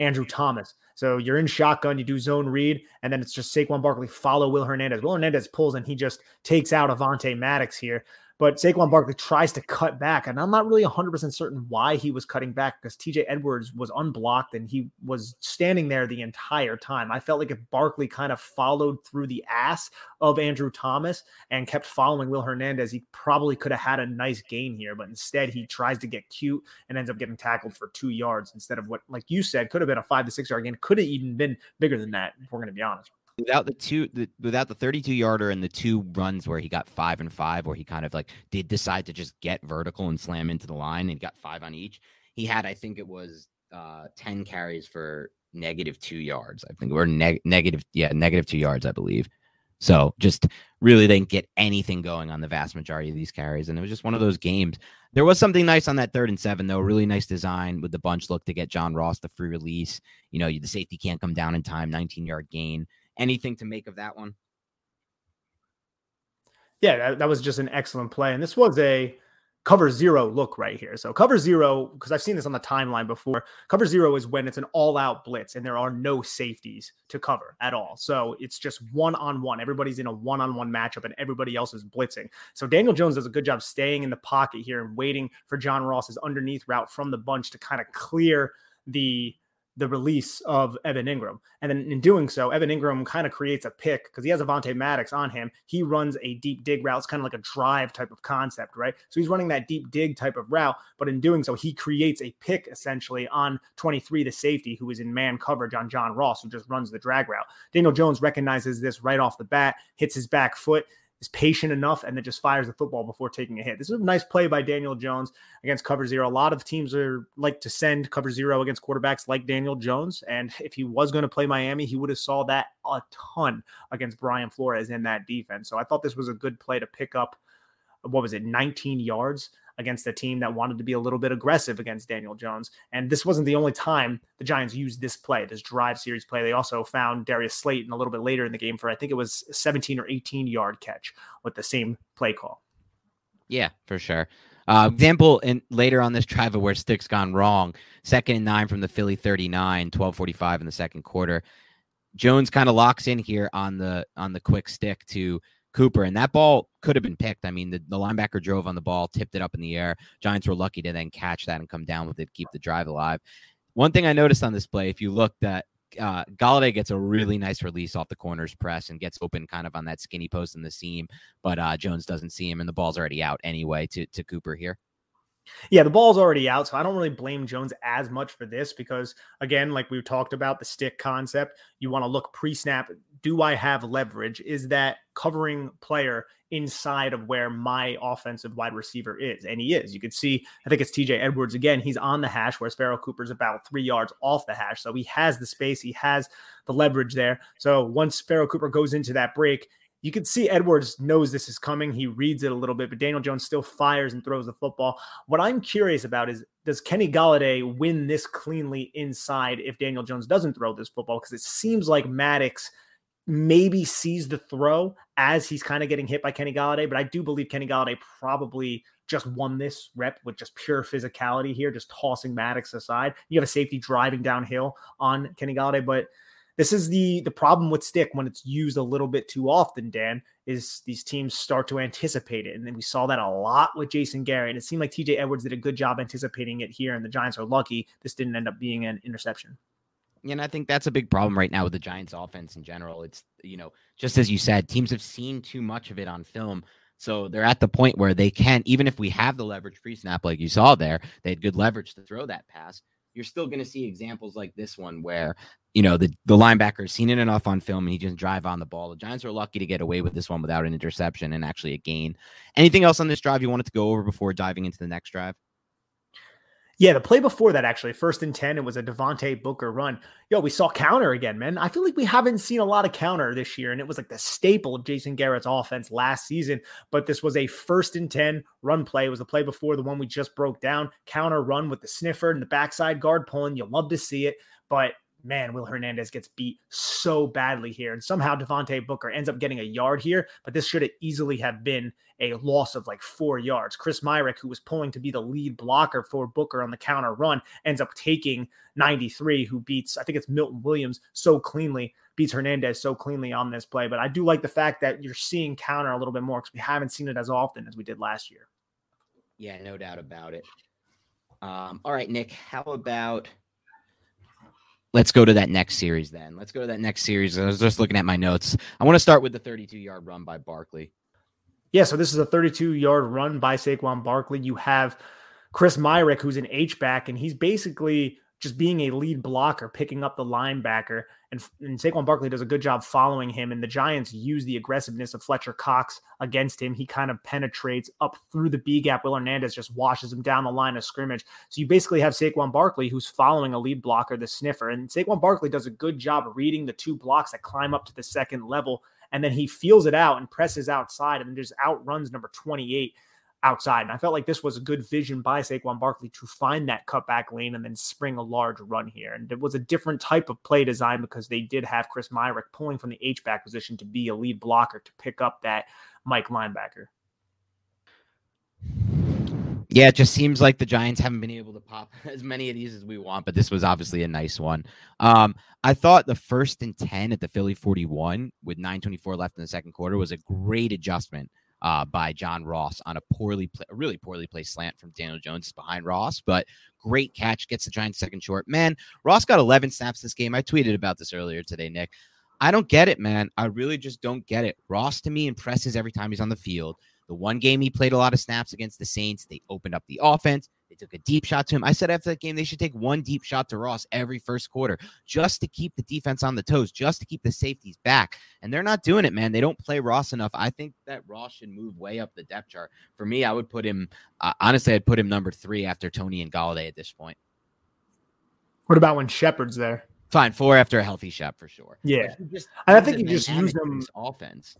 Andrew Thomas. So you're in shotgun, you do zone read, and then it's just Saquon Barkley follow Will Hernandez. Will Hernandez pulls and he just takes out Avonte Maddox here. But Saquon Barkley tries to cut back, and I'm not really 100% certain why he was cutting back because TJ Edwards was unblocked and he was standing there the entire time. I felt like if Barkley kind of followed through the ass of Andrew Thomas and kept following Will Hernandez, he probably could have had a nice gain here. But instead, he tries to get cute and ends up getting tackled for two yards instead of what, like you said, could have been a five to six yard gain. Could have even been bigger than that, if we're going to be honest without the two the, without the 32 yarder and the two runs where he got five and five where he kind of like did decide to just get vertical and slam into the line and got five on each he had i think it was uh 10 carries for negative two yards i think or neg- negative yeah negative two yards i believe. So just really didn't get anything going on the vast majority of these carries and it was just one of those games. There was something nice on that third and seven though really nice design with the bunch look to get john ross the free release you know the safety can't come down in time 19 yard gain anything to make of that one? Yeah, that, that was just an excellent play. And this was a cover zero look right here. So cover zero, because I've seen this on the timeline before. Cover zero is when it's an all-out blitz and there are no safeties to cover at all. So it's just one-on-one. Everybody's in a one-on-one matchup and everybody else is blitzing. So Daniel Jones does a good job staying in the pocket here and waiting for John Ross's underneath route from the bunch to kind of clear the the release of Evan Engram. And then in doing so, Evan Engram kind of creates a pick because he has Avonte Maddox on him. He runs a deep dig route. It's kind of like a drive type of concept, right? So he's running that deep dig type of route. But in doing so, he creates a pick essentially on 23, the safety, who is in man coverage on John Ross, who just runs the drag route. Daniel Jones recognizes this right off the bat, hits his back foot is patient enough and then just fires the football before taking a hit. This is a nice play by Daniel Jones against cover zero. A lot of teams are like to send cover zero against quarterbacks like Daniel Jones. And if he was going to play Miami, he would have saw that a ton against Brian Flores in that defense. So I thought this was a good play to pick up. What was it, 19 yards? Against a team that wanted to be a little bit aggressive against Daniel Jones. And this wasn't the only time the Giants used this play, this drive series play. They also found Darius Slayton a little bit later in the game for, I think it was 17 or 18 yard catch with the same play call. Yeah, for sure. Uh, example, and later on this drive where sticks gone wrong, second and nine from the Philly 39, 1245 in the second quarter. Jones kind of locks in here on the on the quick stick to Cooper, and that ball could have been picked. I mean, the, the linebacker drove on the ball, tipped it up in the air. Giants were lucky to then catch that and come down with it, keep the drive alive. One thing I noticed on this play, if you look, that uh, Golladay gets a really nice release off the corner's press and gets open kind of on that skinny post in the seam, but uh, Jones doesn't see him, and the ball's already out anyway to to Cooper here. Yeah, the ball's already out, so I don't really blame Jones as much for this because, again, like we've talked about the stick concept, you want to look pre snap. Do I have leverage? Is that covering player inside of where my offensive wide receiver is? And he is. You can see, I think it's TJ Edwards again. He's on the hash, whereas Pharoh Cooper's about three yards off the hash. So he has the space, he has the leverage there. So once Pharoh Cooper goes into that break, you can see Edwards knows this is coming. He reads it a little bit, but Daniel Jones still fires and throws the football. What I'm curious about is does Kenny Golladay win this cleanly inside if Daniel Jones doesn't throw this football? Because it seems like Maddox maybe sees the throw as he's kind of getting hit by Kenny Golladay, but I do believe Kenny Golladay probably just won this rep with just pure physicality here, just tossing Maddox aside. You have a safety driving downhill on Kenny Golladay, but this is the the problem with stick when it's used a little bit too often dan is these teams start to anticipate it and then we saw that a lot with jason garrett and it seemed like tj edwards did a good job anticipating it here and the giants are lucky this didn't end up being an interception And I think that's a big problem right now with the Giants offense in general. It's, you know, just as you said, teams have seen too much of it on film. So they're at the point where they can't, even if we have the leverage pre snap, like you saw there, they had good leverage to throw that pass. You're still going to see examples like this one where, you know, the, the linebacker has seen it enough on film and he just drive on the ball. The Giants are lucky to get away with this one without an interception and actually a gain. Anything else on this drive you wanted to go over before diving into the next drive? Yeah, the play before that, actually, first and 10, it was a Devontae Booker run. Yo, we saw counter again, man. I feel like we haven't seen a lot of counter this year, and it was like the staple of Jason Garrett's offense last season. But this was a first and 10 run play. It was the play before the one we just broke down. Counter run with the sniffer and the backside guard pulling. You'll love to see it. But man, Will Hernandez gets beat so badly here. And somehow Devontae Booker ends up getting a yard here, but this should have easily have been a loss of like four yards. Chris Myarick, who was pulling to be the lead blocker for Booker on the counter run, ends up taking 93, who beats, I think it's Milton Williams so cleanly, beats Hernandez so cleanly on this play. But I do like the fact that you're seeing counter a little bit more because we haven't seen it as often as we did last year. Yeah, no doubt about it. Um, all right, Nick, how about let's go to that next series then. Let's go to that next series. I was just looking at my notes. I want to start with the 32 yard run by Barkley. Yeah, so this is a 32 yard run by Saquon Barkley. You have Chris Myarick, who's an H back, and he's basically just being a lead blocker, picking up the linebacker. And, and Saquon Barkley does a good job following him. And the Giants use the aggressiveness of Fletcher Cox against him. He kind of penetrates up through the B gap. Will Hernandez just washes him down the line of scrimmage. So you basically have Saquon Barkley who's following a lead blocker, the sniffer. And Saquon Barkley does a good job reading the two blocks that climb up to the second level. And then he feels it out and presses outside and then just outruns number 28 outside. And I felt like this was a good vision by Saquon Barkley to find that cutback lane and then spring a large run here. And it was a different type of play design because they did have Chris Myarick pulling from the H back position to be a lead blocker to pick up that Mike linebacker. Yeah, it just seems like the Giants haven't been able to pop [laughs] as many of these as we want, but this was obviously a nice one. Um, I thought the first and 10 at the Philly 41 with 924 left in the second quarter was a great adjustment uh, by John Ross on a poorly, play, a really poorly placed slant from Daniel Jones behind Ross, but great catch gets the Giants second short. Man, Ross got 11 snaps this game. I tweeted about this earlier today, Nick. I don't get it, man. I really just don't get it. Ross to me impresses every time he's on the field. The one game he played a lot of snaps against the Saints, they opened up the offense. They took a deep shot to him. I said after that game, they should take one deep shot to Ross every first quarter just to keep the defense on the toes, just to keep the safeties back. And they're not doing it, man. They don't play Ross enough. I think that Ross should move way up the depth chart. For me, I would put him, uh, honestly, I'd put him number three after Toney and Golladay at this point. What about when Shepard's there? Fine, four after a healthy shot for sure. Yeah, just, I think you just use them offense.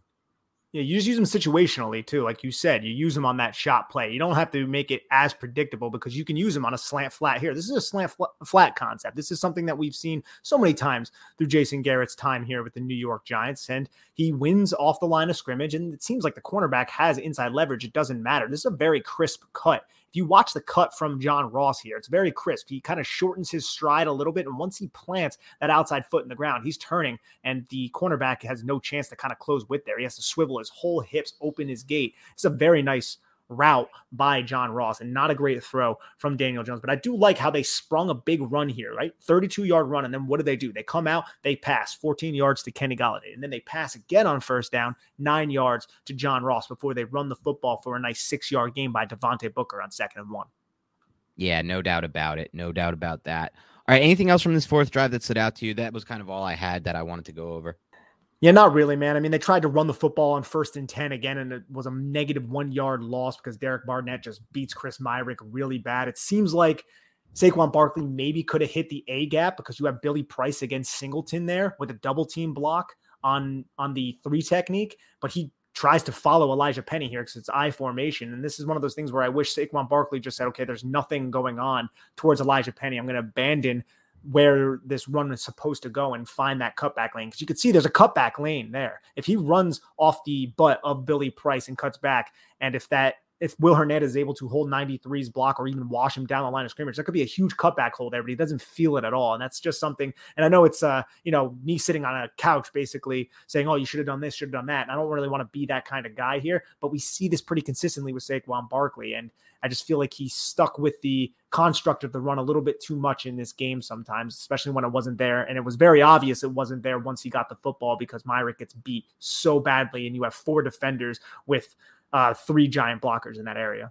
Yeah, you just use them situationally too. Like you said, you use them on that shot play. You don't have to make it as predictable because you can use them on a slant flat here. This is a slant flat concept. This is something that we've seen so many times through Jason Garrett's time here with the New York Giants. And he wins off the line of scrimmage. And it seems like the cornerback has inside leverage. It doesn't matter. This is a very crisp cut. If you watch the cut from John Ross here, it's very crisp. He kind of shortens his stride a little bit. And once he plants that outside foot in the ground, he's turning, and the cornerback has no chance to kind of close with there. He has to swivel his whole hips, open his gate. It's a very nice route by John Ross and not a great throw from Daniel Jones. But I do like how they sprung a big run here, right? 32 yard run. And then what do they do? They come out, they pass 14 yards to Kenny Golladay. And then they pass again on first down, nine yards to John Ross before they run the football for a nice six yard game by Devontae Booker on second and one. Yeah, no doubt about it. No doubt about that. All right. Anything else from this fourth drive that stood out to you? That was kind of all I had that I wanted to go over. Yeah, not really, man. I mean, they tried to run the football on first and 10 again, and it was a negative one yard loss because Derek Barnett just beats Chris Myarick really bad. It seems like Saquon Barkley maybe could have hit the A gap because you have Billy Price against Singleton there with a double team block on on the three technique, but he tries to follow Elijah Penny here because it's I formation. And this is one of those things where I wish Saquon Barkley just said, okay, there's nothing going on towards Elijah Penny. I'm going to abandon where this run is supposed to go and find that cutback lane because you can see there's a cutback lane there. If he runs off the butt of Billy Price and cuts back, and if that if Will Hernandez is able to hold 93's block or even wash him down the line of scrimmage, there could be a huge cutback hole there, but he doesn't feel it at all. And that's just something. And I know it's uh, you know, me sitting on a couch basically saying, Oh, you should have done this, should have done that. And I don't really want to be that kind of guy here, but we see this pretty consistently with Saquon Barkley. And I just feel like he stuck with the construct of the run a little bit too much in this game sometimes, especially when it wasn't there. And it was very obvious it wasn't there once he got the football because Myarick gets beat so badly, and you have four defenders with uh, three giant blockers in that area.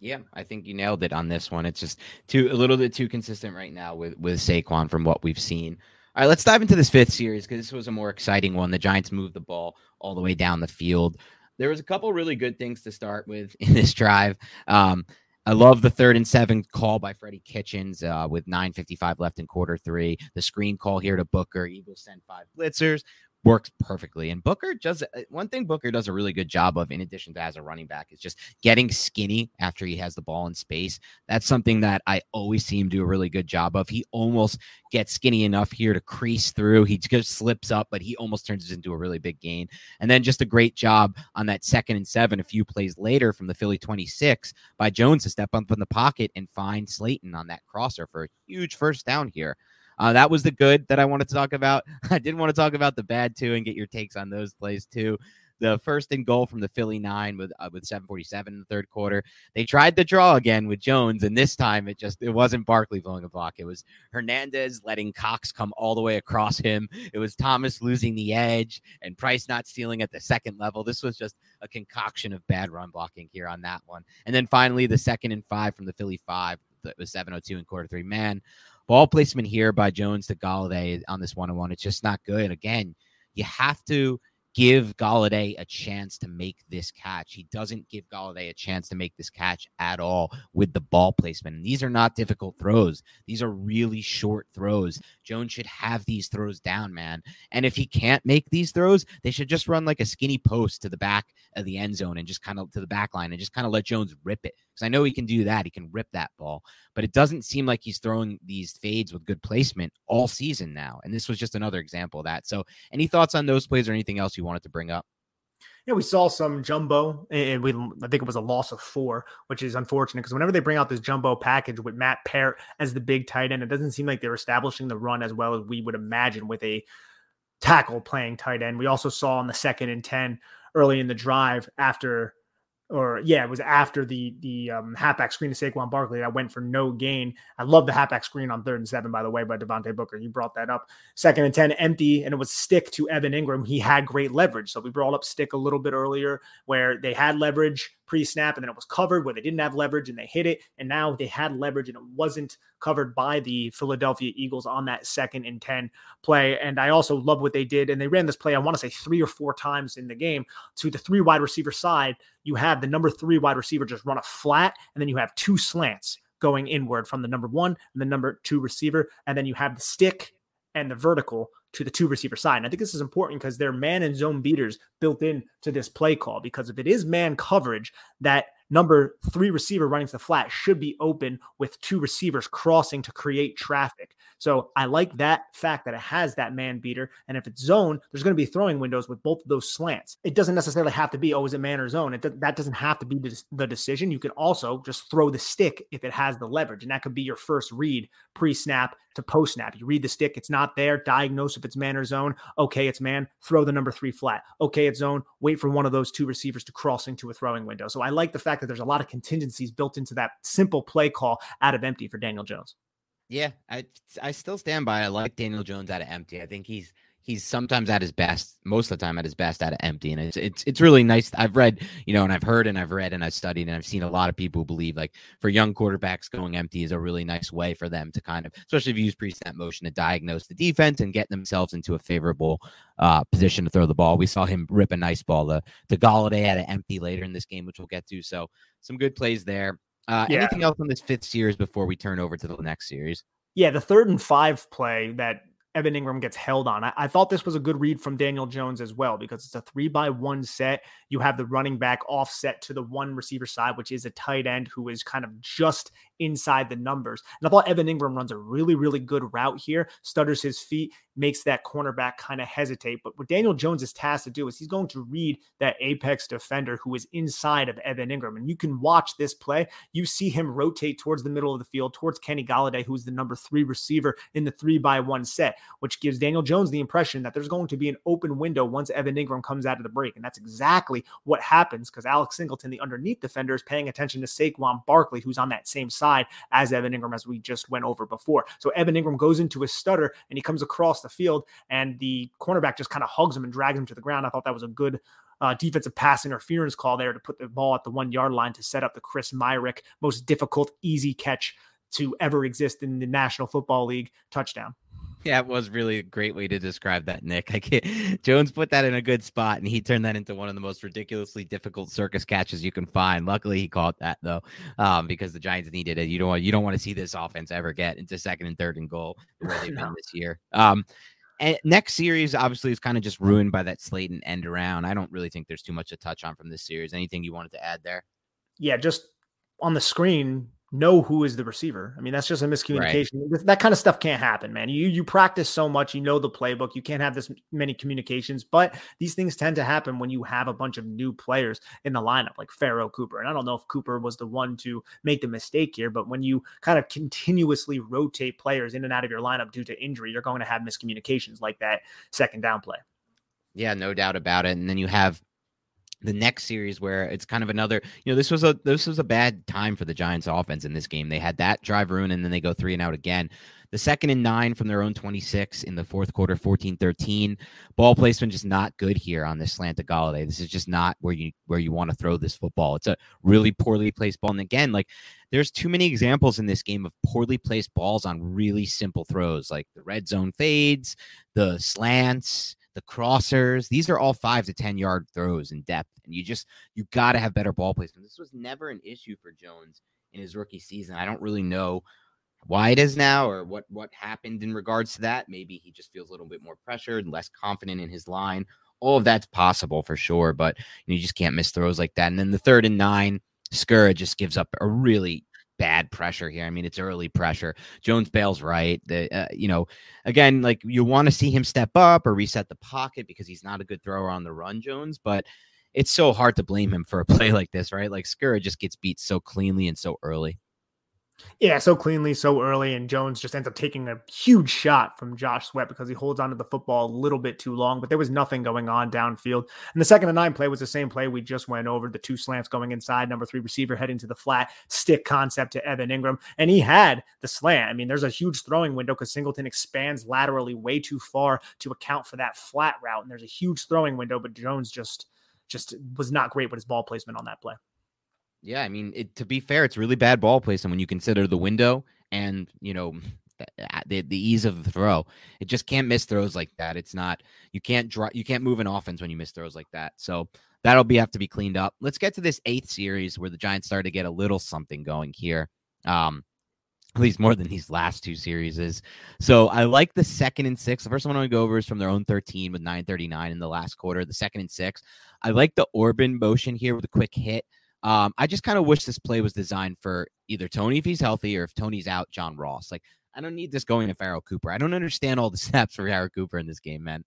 Yeah, I think you nailed it on this one. It's just too a little bit too consistent right now with with Saquon from what we've seen. All right, let's dive into this fifth series because this was a more exciting one. The Giants moved the ball all the way down the field. There was a couple really good things to start with [laughs] in this drive. Um, I love the third and seven call by Freddie Kitchens uh, with 9.55 left in quarter three. The screen call here to Booker. Eagles send five blitzers works perfectly. And Booker does uh, one thing Booker does a really good job of, in addition to as a running back, is just getting skinny after he has the ball in space. That's something that I always see him do a really good job of. He almost gets skinny enough here to crease through. He just slips up, but he almost turns it into a really big gain. And then just a great job on that second and seven, a few plays later from the Philly 26 by Jones to step up in the pocket and find Slayton on that crosser for a huge first down here. Uh, that was the good that I wanted to talk about. [laughs] I didn't want to talk about the bad too and get your takes on those plays too. The first and goal from the Philly nine with uh, with 7:47 in the third quarter. They tried the draw again with Jones, and this time it just it wasn't Barkley blowing a block. It was Hernandez letting Cox come all the way across him. It was Thomas losing the edge and Price not stealing at the second level. This was just a concoction of bad run blocking here on that one. And then finally the second and five from the Philly five. That was 7:02 in quarter three. Man, Ball placement here by Jones to Golladay on this one on one. It's just not good. Again, you have to give Golladay a chance to make this catch. He doesn't give Golladay a chance to make this catch at all with the ball placement. And these are not difficult throws. These are really short throws. Jones should have these throws down, man. And if he can't make these throws, they should just run like a skinny post to the back of the end zone and just kind of to the back line and just kind of let Jones rip it. Because I know he can do that. He can rip that ball. But it doesn't seem like he's throwing these fades with good placement all season now. And this was just another example of that. So any thoughts on those plays or anything else you you wanted to bring up? Yeah, we saw some jumbo, and we I think it was a loss of four, which is unfortunate because whenever they bring out this jumbo package with Matt Peart as the big tight end, it doesn't seem like they're establishing the run as well as we would imagine with a tackle playing tight end. We also saw on the second and ten early in the drive after or yeah, it was after the the um, halfback screen to Saquon Barkley that went for no gain. I love the halfback screen on third and seven, by the way, by Devontae Booker. You brought that up. Second and ten, empty, and it was stick to Evan Engram. He had great leverage, so we brought up stick a little bit earlier, where they had leverage pre-snap and then it was covered, where they didn't have leverage and they hit it, and now they had leverage and it wasn't covered by the Philadelphia Eagles on that second and ten play. And I also love what they did, and they ran this play. I want to say three or four times in the game to the three wide receiver side you have the number three wide receiver just run a flat, and then you have two slants going inward from the number one and the number two receiver. And then you have the stick and the vertical to the two receiver side. And I think this is important because they're man and zone beaters built in to this play call. Because if it is man coverage, that number three receiver running to the flat should be open with two receivers crossing to create traffic. So I like that fact that it has that man beater. And if it's zone, there's going to be throwing windows with both of those slants. It doesn't necessarily have to be, oh, is it man or zone? It, that doesn't have to be the decision. You can also just throw the stick if it has the leverage. And that could be your first read pre snap to post snap. You read the stick, it's not there, diagnose if it's man or zone. Okay, it's man, throw the number three flat. Okay, it's zone, wait for one of those two receivers to cross into a throwing window. So I like the fact that there's a lot of contingencies built into that simple play call out of empty for Daniel Jones. Yeah, I I still stand by. I like Daniel Jones out of empty. I think he's he's sometimes at his best, most of the time at his best out of empty. And it's it's it's really nice. I've read, you know, and I've heard and I've read and I've studied and I've seen a lot of people believe like for young quarterbacks going empty is a really nice way for them to kind of, especially if you use pre-snap motion to diagnose the defense and get themselves into a favorable uh, position to throw the ball. We saw him rip a nice ball to, to Golladay at an empty later in this game, which we'll get to. So some good plays there. Uh, yeah. Anything else on this fifth series before we turn over to the next series? Yeah, the third and five play that Evan Engram gets held on. I, I, thought this was a good read from Daniel Jones as well because it's a three by one set. You have the running back offset to the one receiver side, which is a tight end who is kind of just inside the numbers. And I thought Evan Engram runs a really, really good route here, stutters his feet, makes that cornerback kind of hesitate. But what Daniel Jones is tasked to do is he's going to read that apex defender who is inside of Evan Engram. And you can watch this play. You see him rotate towards the middle of the field, towards Kenny Golladay, who's the number three receiver in the three by one set, which gives Daniel Jones the impression that there's going to be an open window once Evan Engram comes out of the break. And that's exactly what happens because Alex Singleton, the underneath defender, is paying attention to Saquon Barkley, who's on that same side as Evan Engram, as we just went over before. So Evan Engram goes into a stutter and he comes across the field, and the cornerback just kind of hugs him and drags him to the ground. I thought that was a good uh, defensive pass interference call there to put the ball at the one yard line to set up the Chris Myarick most difficult, easy catch to ever exist in the National Football League touchdown. Yeah, it was really a great way to describe that, Nick. [laughs] I can't, Jones put that in a good spot, and he turned that into one of the most ridiculously difficult circus catches you can find. Luckily, he caught that though, um, because the Giants needed it. You don't want you don't want to see this offense ever get into second and third and goal the way [laughs] they've been this year. Um, and next series obviously is kind of just ruined by that Slayton end around. I don't really think there's too much to touch on from this series. Anything you wanted to add there? Yeah, just on the screen, know who is the receiver. I mean, that's just a miscommunication. Right. That kind of stuff can't happen, man. You you practice so much, you know the playbook. You can't have this many communications, but these things tend to happen when you have a bunch of new players in the lineup, like Pharoh Cooper. And I don't know if Cooper was the one to make the mistake here, but when you kind of continuously rotate players in and out of your lineup due to injury, you're going to have miscommunications like that second down play. Yeah, no doubt about it. And then you have the next series where it's kind of another you know this was a this was a bad time for the giants offense in this game. They had that drive ruin and then they go three and out again. The second and nine from their own 26 in the fourth quarter 14 13 ball placement just not good here on this slant to Golladay. this is just not where you where you want to throw this football. It's a really poorly placed ball. And again like there's too many examples in this game of poorly placed balls on really simple throws like the red zone fades the slants the crossers. These are all five to 10 yard throws in depth. And you just, you got to have better ball placement. This was never an issue for Jones in his rookie season. I don't really know why it is now or what what happened in regards to that. Maybe he just feels a little bit more pressured, less confident in his line. All of that's possible for sure, but you, just can't miss throws like that. And then the third and nine, Skura just gives up a really bad pressure here. I mean, it's early pressure. Jones bails right. The uh, you know, again, like you want to see him step up or reset the pocket because he's not a good thrower on the run, Jones. But it's so hard to blame him for a [laughs] play like this, right? Like Skura just gets beat so cleanly and so early. Yeah, so cleanly, so early, and Jones just ends up taking a huge shot from Josh Sweat because he holds onto the football a little bit too long, but there was nothing going on downfield. And the second and nine play was the same play we just went over the two slants going inside, number three receiver heading to the flat, stick concept to Evan Engram. And he had the slant. I mean, there's a huge throwing window because Singleton expands laterally way too far to account for that flat route. And there's a huge throwing window, but Jones just just was not great with his ball placement on that play. Yeah, I mean, it, to be fair, it's really bad ball placement when you consider the window and you know [laughs] the, the ease of the throw. It just can't miss throws like that. It's not you can't draw you can't move an offense when you miss throws like that. So that'll be have to be cleaned up. Let's get to this eighth series where the Giants started to get a little something going here. Um, at least more than these last two series is. So I like the second and six. The first one I want to go over is from their own 13 with 939 in the last quarter. The second and six. I like the Orban motion here with a quick hit. Um, I just kind of wish this play was designed for either Toney if he's healthy or if Toney's out, John Ross. Like, I don't need this going to Pharoh Cooper. I don't understand all the [laughs] snaps for Pharoh Cooper in this game, man.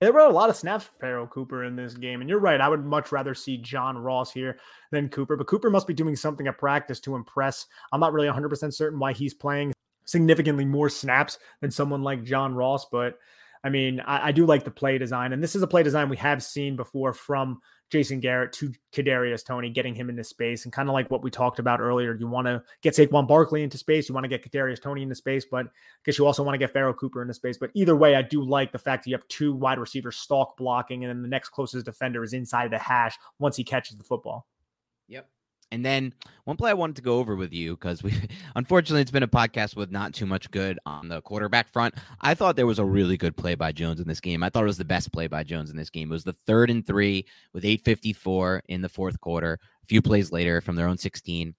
There were a lot of snaps for Pharoh Cooper in this game. And you're right. I would much rather see John Ross here than Cooper. But Cooper must be doing something at practice to impress. I'm not really 100% certain why he's playing significantly more snaps than someone like John Ross. But I mean, I, I do like the play design. And this is a play design we have seen before from Jason Garrett to Kadarius Toney, getting him into space, and kind of like what we talked about earlier. You want to get Saquon Barkley into space, you want to get Kadarius Toney into space, but I guess you also want to get Pharoh Cooper into space. But either way, I do like the fact that you have two wide receivers stalk blocking, and then the next closest defender is inside the hash once he catches the football. Yep. And then one play I wanted to go over with you because we, [laughs] unfortunately, it's been a podcast with not too much good on the quarterback front. I thought there was a really good play by Jones in this game. I thought it was the best play by Jones in this game. It was the third and three with 8:54 in the fourth quarter. A few plays later from their own 16.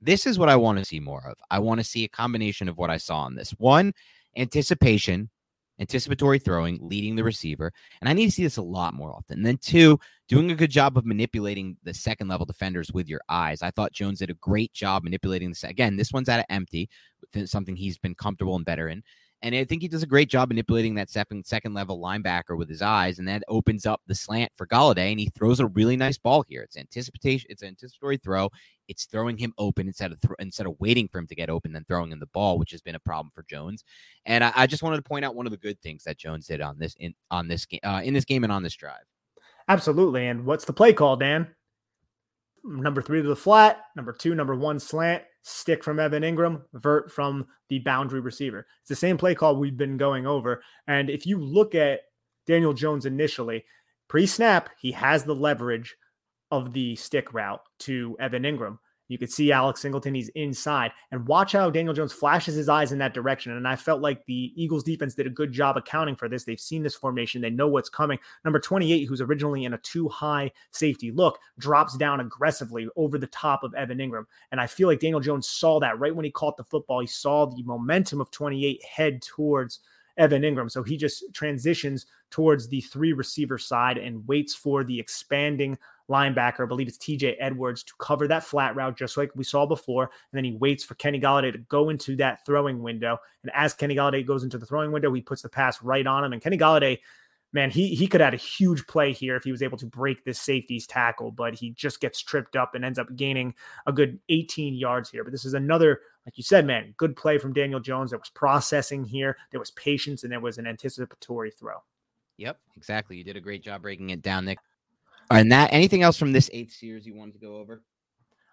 This is what I want to see more of. I want to see a combination of what I saw in this. One, anticipation anticipatory throwing, leading the receiver. And I need to see this a lot more often. And then two, doing a good job of manipulating the second level defenders with your eyes. I thought Jones did a great job manipulating this. Again, this one's out of empty, something he's been comfortable and better in. And I think he does a great job manipulating that second second level linebacker with his eyes, and that opens up the slant for Golladay, and he throws a really nice ball here. It's anticipation, it's an anticipatory throw. It's throwing him open instead of th- instead of waiting for him to get open, then throwing him the ball, which has been a problem for Jones. And I, I just wanted to point out one of the good things that Jones did on this in on this game uh, in this game and on this drive. Absolutely. And what's the play call, Dan? Number three to the flat, number two, number one slant, stick from Evan Engram, vert from the boundary receiver. It's the same play call we've been going over. And if you look at Daniel Jones initially, pre snap, he has the leverage of the stick route to Evan Engram. You could see Alex Singleton, he's inside. And watch how Daniel Jones flashes his eyes in that direction. And I felt like the Eagles defense did a good job accounting for this. They've seen this formation, they know what's coming. Number 28, who's originally in a two high safety look, drops down aggressively over the top of Evan Engram. And I feel like Daniel Jones saw that right when he caught the football. He saw the momentum of 28 head towards Evan Engram. So he just transitions towards the three receiver side and waits for the expanding linebacker, I believe it's TJ Edwards, to cover that flat route, just like we saw before. And then he waits for Kenny Golladay to go into that throwing window. And as Kenny Golladay goes into the throwing window, he puts the pass right on him. And Kenny Golladay, man, he he could have a huge play here if he was able to break this safety's tackle, but he just gets tripped up and ends up gaining a good 18 yards here. But this is another, like you said, man, good play from Daniel Jones. There was processing here, there was patience, and there was an anticipatory throw. Yep, exactly. You did a great job breaking it down, Nick. And that anything else from this eighth series you wanted to go over?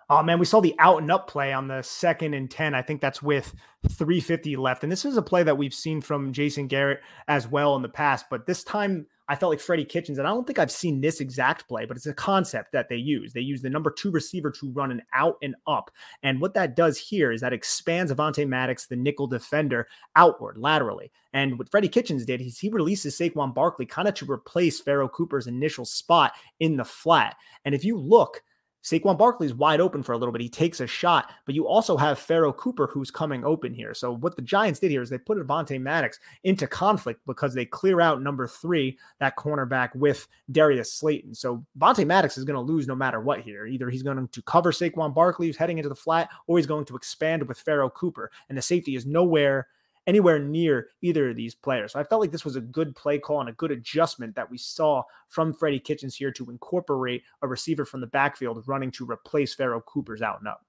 Oh man, we saw the out and up play on the second and 10. I think that's with 350 left. And this is a play that we've seen from Jason Garrett as well in the past. But this time I felt like Freddie Kitchens, and I don't think I've seen this exact play, but it's a concept that they use. They use the number two receiver to run an out and up. And what that does here is that expands Avonte Maddox, the nickel defender, outward, laterally. And what Freddie Kitchens did is he releases Saquon Barkley kind of to replace Pharoh Cooper's initial spot in the flat. And if you look, Saquon Barkley's wide open for a little bit. He takes a shot, but you also have Pharoh Cooper who's coming open here. So what the Giants did here is they put Avonte Maddox into conflict because they clear out number three, that cornerback with Darius Slayton. So Avonte Maddox is going to lose no matter what here. Either he's going to cover Saquon Barkley who's heading into the flat, or he's going to expand with Pharoh Cooper. And the safety is nowhere anywhere near either of these players. So I felt like this was a good play call and a good adjustment that we saw from Freddie Kitchens here to incorporate a receiver from the backfield running to replace Pharoh Cooper's out and up.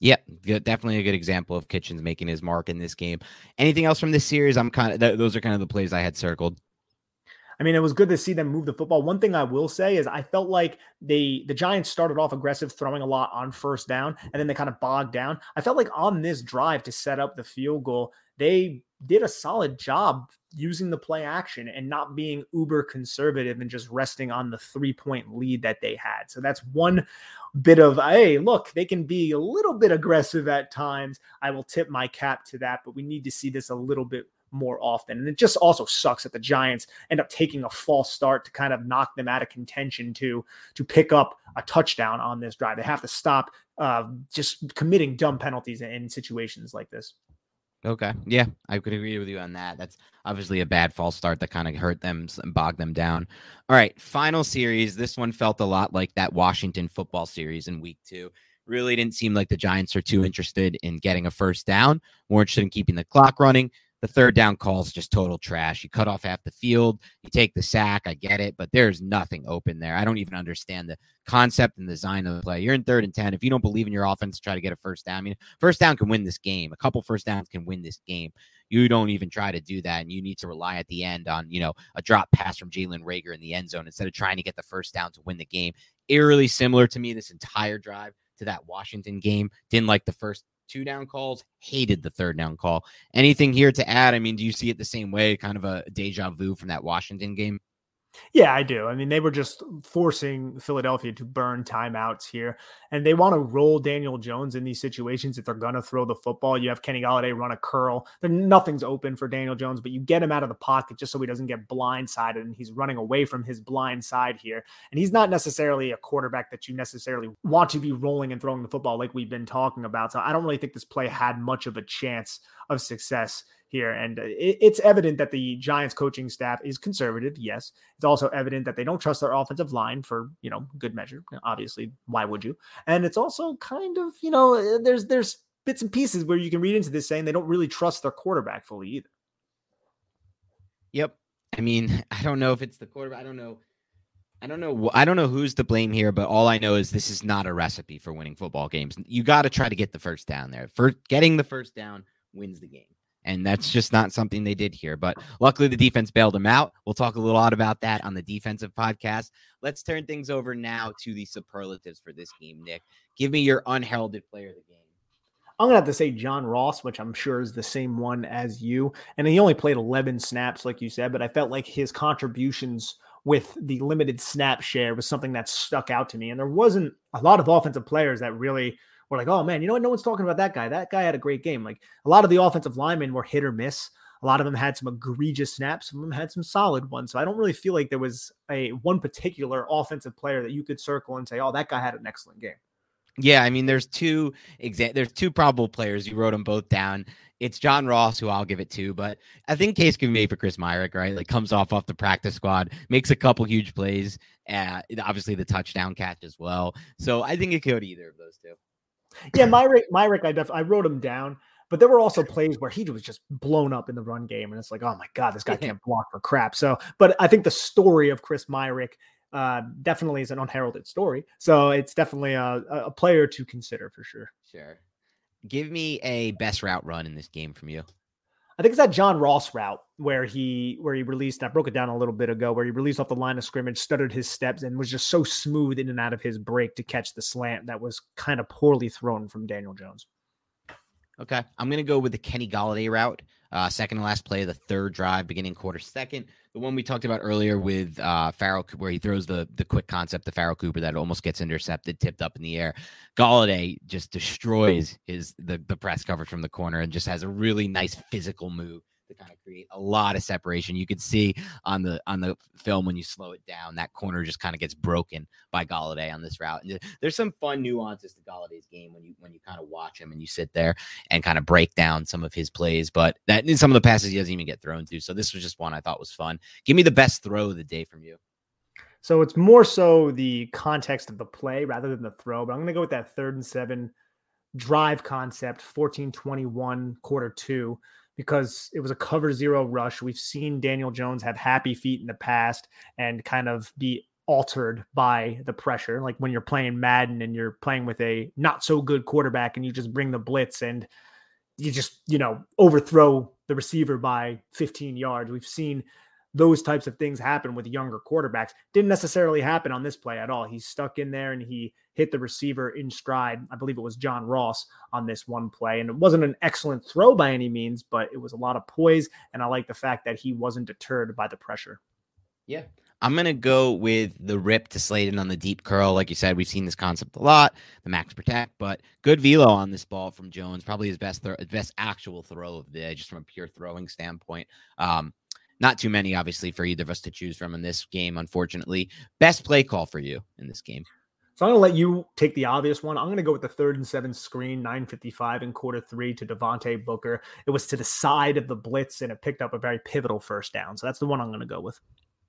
Yeah, definitely a good example of Kitchens making his mark in this game. Anything else from this series? I'm kind of th- those are kind of the plays I had circled. I mean, it was good to see them move the football. One thing I will say is I felt like they the Giants started off aggressive, throwing a lot on first down, and then they kind of bogged down. I felt like on this drive to set up the field goal, they did a solid job using the play action and not being uber conservative and just resting on the three point lead that they had. So that's one bit of, hey, look, they can be a little bit aggressive at times. I will tip my cap to that, but we need to see this a little bit more often. And it just also sucks that the Giants end up taking a false start to kind of knock them out of contention to to pick up a touchdown on this drive. They have to stop uh, just committing dumb penalties in situations like this. Okay. Yeah, I could agree with you on that. That's obviously a bad false start that kind of hurt them and bogged them down. All right, final series. This one felt a lot like that Washington football series in week two. Really didn't seem like the Giants are too interested in getting a first down, more interested in keeping the clock running. The third down call is just total trash. You cut off half the field, you take the sack. I get it, but there's nothing open there. I don't even understand the concept and design of the play. You're in third and 10. If you don't believe in your offense, try to get a first down. I mean, first down can win this game. A couple first downs can win this game. You don't even try to do that, and you need to rely at the end on, you know, a drop pass from Jalen Reagor in the end zone instead of trying to get the first down to win the game. Eerily similar to me this entire drive to that Washington game. Didn't like the first two down calls, hated the third down call. Anything here to add? I mean, do you see it the same way? Kind of a deja vu from that Washington game? Yeah, I do. I mean, they were just forcing Philadelphia to burn timeouts here, and they want to roll Daniel Jones in these situations if they're to throw the football. You have Kenny Golladay run a curl. Nothing's open for Daniel Jones, but you get him out of the pocket just so he doesn't get blindsided, and he's running away from his blind side here. And he's not necessarily a quarterback that you necessarily want to be rolling and throwing the football like we've been talking about. So I don't really think this play had much of a chance of success here. And uh, it, it's evident that the Giants coaching staff is conservative. Yes. It's also evident that they don't trust their offensive line for, you know, good measure. Obviously, why would you? And it's also kind of, you know, uh, there's, there's bits and pieces where you can read into this saying they don't really trust their quarterback fully either. Yep. I mean, [laughs] I don't know if it's the quarterback. I don't know. I don't know. I don't know who's to blame here, but all I know is this is not a recipe for winning football games. You got to try to get the first down there. For getting the first down wins the game. And that's just not something they did here. But luckily, the defense bailed them out. We'll talk a little lot about that on the defensive podcast. Let's turn things over now to the superlatives for this game, Nick. Give me your unheralded player of the game. I'm gonna have to say John Ross, which I'm sure is the same one as you. And he only played 11 snaps, like you said, but I felt like his contributions with the limited snap share was something that stuck out to me. And there wasn't a lot of offensive players that really were like, oh man, you know what? No one's talking about that guy. That guy had a great game. Like a lot of the offensive linemen were hit or miss. A lot of them had some egregious snaps. Some of them had some solid ones. So I don't really feel like there was a one particular offensive player that you could circle and say, oh, that guy had an excellent game. Yeah, I mean, there's two exa- there's two probable players. You wrote them both down. It's John Ross, who I'll give it to, but I think case can be made for Chris Myarick, right? Like comes off off the practice squad, makes a couple huge plays. Uh, obviously the touchdown catch as well. So I think it could either of those two. Yeah, Myarick, Myarick, I def- I wrote him down, but there were also plays where he was just blown up in the run game, and it's like, oh my god, this guy can't block for crap. So, but I think the story of Chris Myarick uh, definitely is an unheralded story. So it's definitely a, a player to consider for sure. Sure. Give me a best route run in this game from you. I think it's that John Ross route where he where he released. I broke it down a little bit ago, where he released off the line of scrimmage, stuttered his steps, and was just so smooth in and out of his break to catch the slant that was kind of poorly thrown from Daniel Jones. Okay, I'm gonna go with the Kenny Golladay route. Uh, second to last play of the third drive, beginning quarter second. The one we talked about earlier with uh, Pharoh, where he throws the the quick concept to Pharoh Cooper that almost gets intercepted, tipped up in the air. Golladay just destroys his the the press coverage from the corner and just has a really nice physical move to kind of create a lot of separation. You could see on the on the film when you slow it down, that corner just kind of gets broken by Golladay on this route. And there's some fun nuances to Golladay's game when you when you kind of watch him and you sit there and kind of break down some of his plays. But that in some of the passes he doesn't even get thrown to. So this was just one I thought was fun. Give me the best throw of the day from you. So it's more so the context of the play rather than the throw. But I'm going to go with that third and seven drive concept, 14 21, quarter two because it was a cover zero rush. We've seen Daniel Jones have happy feet in the past and kind of be altered by the pressure. Like when you're playing Madden and you're playing with a not so good quarterback and you just bring the blitz and you just, you know, overthrow the receiver by 15 yards. We've seen those types of things happen with younger quarterbacks. Didn't necessarily happen on this play at all. He stuck in there and he hit the receiver in stride. I believe it was John Ross on this one play. And it wasn't an excellent throw by any means, but it was a lot of poise. And I like the fact that he wasn't deterred by the pressure. Yeah. I'm going to go with the rip to Slayton on the deep curl. Like you said, we've seen this concept a lot, the max protect, but good velo on this ball from Jones. Probably his best, throw, best actual throw of the day, just from a pure throwing standpoint. Um, not too many, obviously, for either of us to choose from in this game, unfortunately. Best play call for you in this game. So I'm going to let you take the obvious one. I'm going to go with the third and seven screen, 955 in quarter three to Devontae Booker. It was to the side of the blitz and it picked up a very pivotal first down. So that's the one I'm going to go with.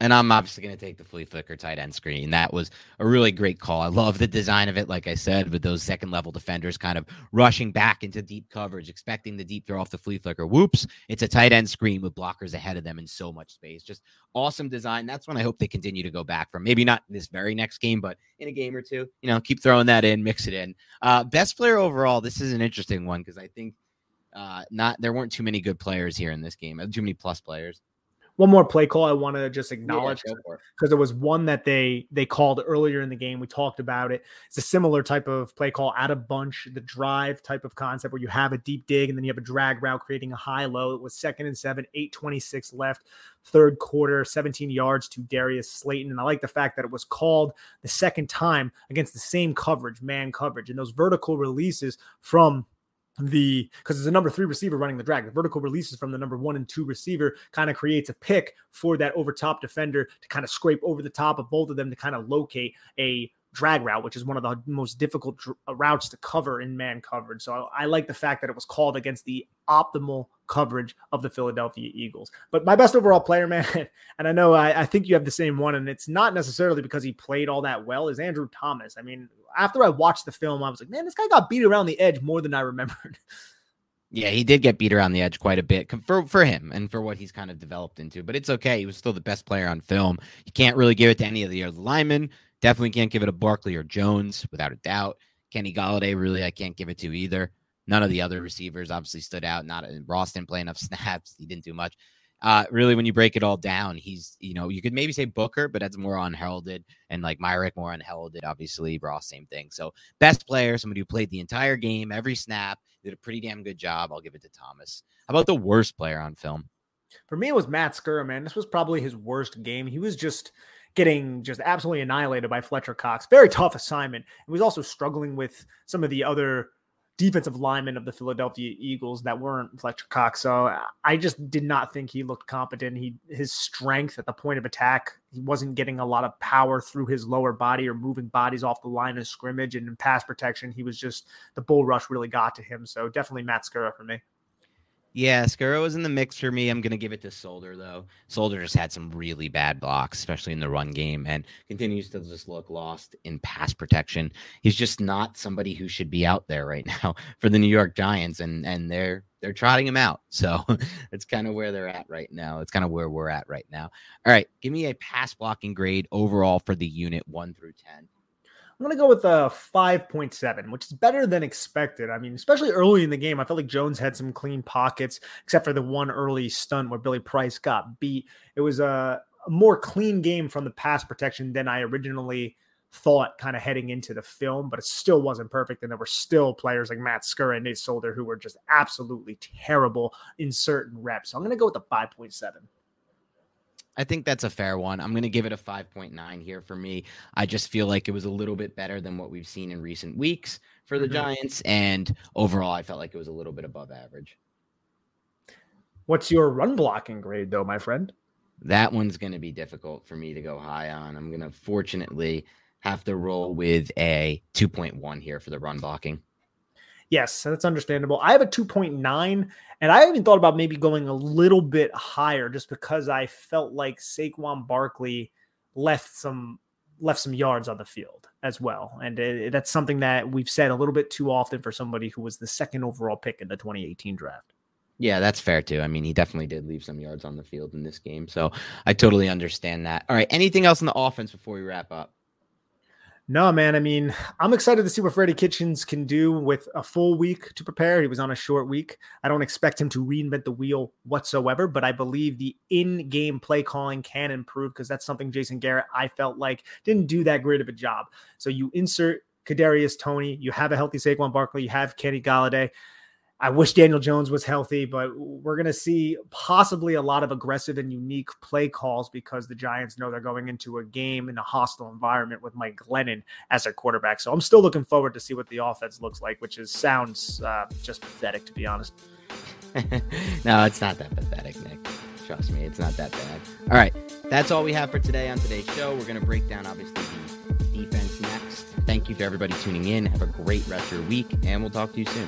And I'm obviously going to take the flea flicker tight end screen. That was a really great call. I love the design of it, like I said, with those second level defenders kind of rushing back into deep coverage, expecting the deep throw off the flea flicker. Whoops, it's a tight end screen with blockers ahead of them in so much space. Just awesome design. That's when I hope they continue to go back from. Maybe not this very next game, but in a game or two, you know, keep throwing that in, mix it in. Uh, best player overall. This is an interesting one because I think uh, not there weren't too many good players here in this game. Too many plus players one more play call I want to just acknowledge because yeah, there was one that they they called earlier in the game. We talked about it. It's a similar type of play call out of bunch, the drive type of concept where you have a deep dig and then you have a drag route creating a high low. It was second and seven, 826 left, third quarter, 17 yards to Darius Slayton. And I like the fact that it was called the second time against the same coverage, man coverage, and those vertical releases from the because it's a number three receiver running the drag. The vertical releases from the number one and two receiver kind of creates a pick for that over top defender to kind of scrape over the top of both of them to kind of locate a drag route, which is one of the most difficult dr- uh, routes to cover in man coverage. So I, I, like the fact that it was called against the optimal coverage of the Philadelphia Eagles. But my best overall player, [laughs] man, and I know I, I, think you have the same one, and it's not necessarily because he played all that well, is Andrew Thomas. I mean, after I watched the film, I was like, man, this guy got beat around the edge more than I remembered. [laughs] Yeah, he did get beat around the edge quite a bit for for him and for what he's kind of developed into. But it's okay. He was still the best player on film. You can't really give it to any of the other linemen. Definitely can't give it to Barkley or Jones, without a doubt. Kenny Golladay, really, I can't give it to either. None of the other receivers obviously stood out. Not Ross didn't play enough [laughs] snaps. He didn't do much. Uh, really, when you break it all down, he's you know you could maybe say Booker, but that's more unheralded, and like Myarick more unheralded. Obviously, Ross same thing. So best player, somebody who played the entire game, every snap, did a pretty damn good job. I'll give it to Thomas. How about the worst player on film? For me, it was Matt Skura. Man, this was probably his worst game. He was just getting just absolutely annihilated by Fletcher Cox. Very tough assignment. He was also struggling with some of the other defensive linemen of the Philadelphia Eagles that weren't Fletcher Cox. So I just did not think he looked competent. He his strength at the point of attack, he wasn't getting a lot of power through his lower body or moving bodies off the line of scrimmage and in pass protection. He was just the bull rush really got to him. So definitely Matt Skura for me. Yeah, Skura was in the mix for me. I'm going to give it to Solder, though. Solder just had some really bad blocks, especially in the run game, and continues to just look lost in pass protection. He's just not somebody who should be out there right [laughs] now for the New York Giants, and and they're they're trotting him out. So it's kind of where they're at right now. It's kind of where we're at right now. All right, give me a pass blocking grade overall for the unit one through ten. I'm going to go with uh, a 5.7, which is better than expected. I mean, especially early in the game, I felt like Jones had some clean pockets, except for the one early stunt where Billy Price got beat. It was a, a more clean game from the pass protection than I originally thought kind of heading into the film, but it still wasn't perfect. And there were still players like Matt Skura and Nate Solder who were just absolutely terrible in certain reps. So I'm going to go with the 5.7. I think that's a fair one. I'm going to give it a 5.9 here for me. I just feel like it was a little bit better than what we've seen in recent weeks for the mm-hmm. Giants. And overall, I felt like it was a little bit above average. What's your run blocking grade, though, my friend? That one's going to be difficult for me to go high on. I'm going to fortunately have to roll with a 2.1 here for the run blocking. Yes, that's understandable. I have a 2.9, and I even thought about maybe going a little bit higher just because I felt like Saquon Barkley left some left some yards on the field as well. And it, that's something that we've said a little bit too often for somebody who was the second overall pick in the 2018 draft. Yeah, that's fair too. I mean, he definitely did leave some yards on the field in this game. So I totally understand that. All right. Anything else in the offense before we wrap up? No, man. I mean, I'm excited to see what Freddie Kitchens can do with a full week to prepare. He was on a short week. I don't expect him to reinvent the wheel whatsoever, but I believe the in game play calling can improve because that's something Jason Garrett, I felt like, didn't do that great of a job. So you insert Kadarius Toney, you have a healthy Saquon Barkley, you have Kenny Golladay. I wish Daniel Jones was healthy, but we're going to see possibly a lot of aggressive and unique play calls because the Giants know they're going into a game in a hostile environment with Mike Glennon as their quarterback. So I'm still looking forward to see what the offense looks like, which is sounds uh, just pathetic to be honest. [laughs] no, it's not that pathetic, Nick. Trust me, it's not that bad. All right, that's all we have for today on today's show. We're going to break down obviously the defense next. Thank you to everybody tuning in. Have a great rest of your week, and we'll talk to you soon.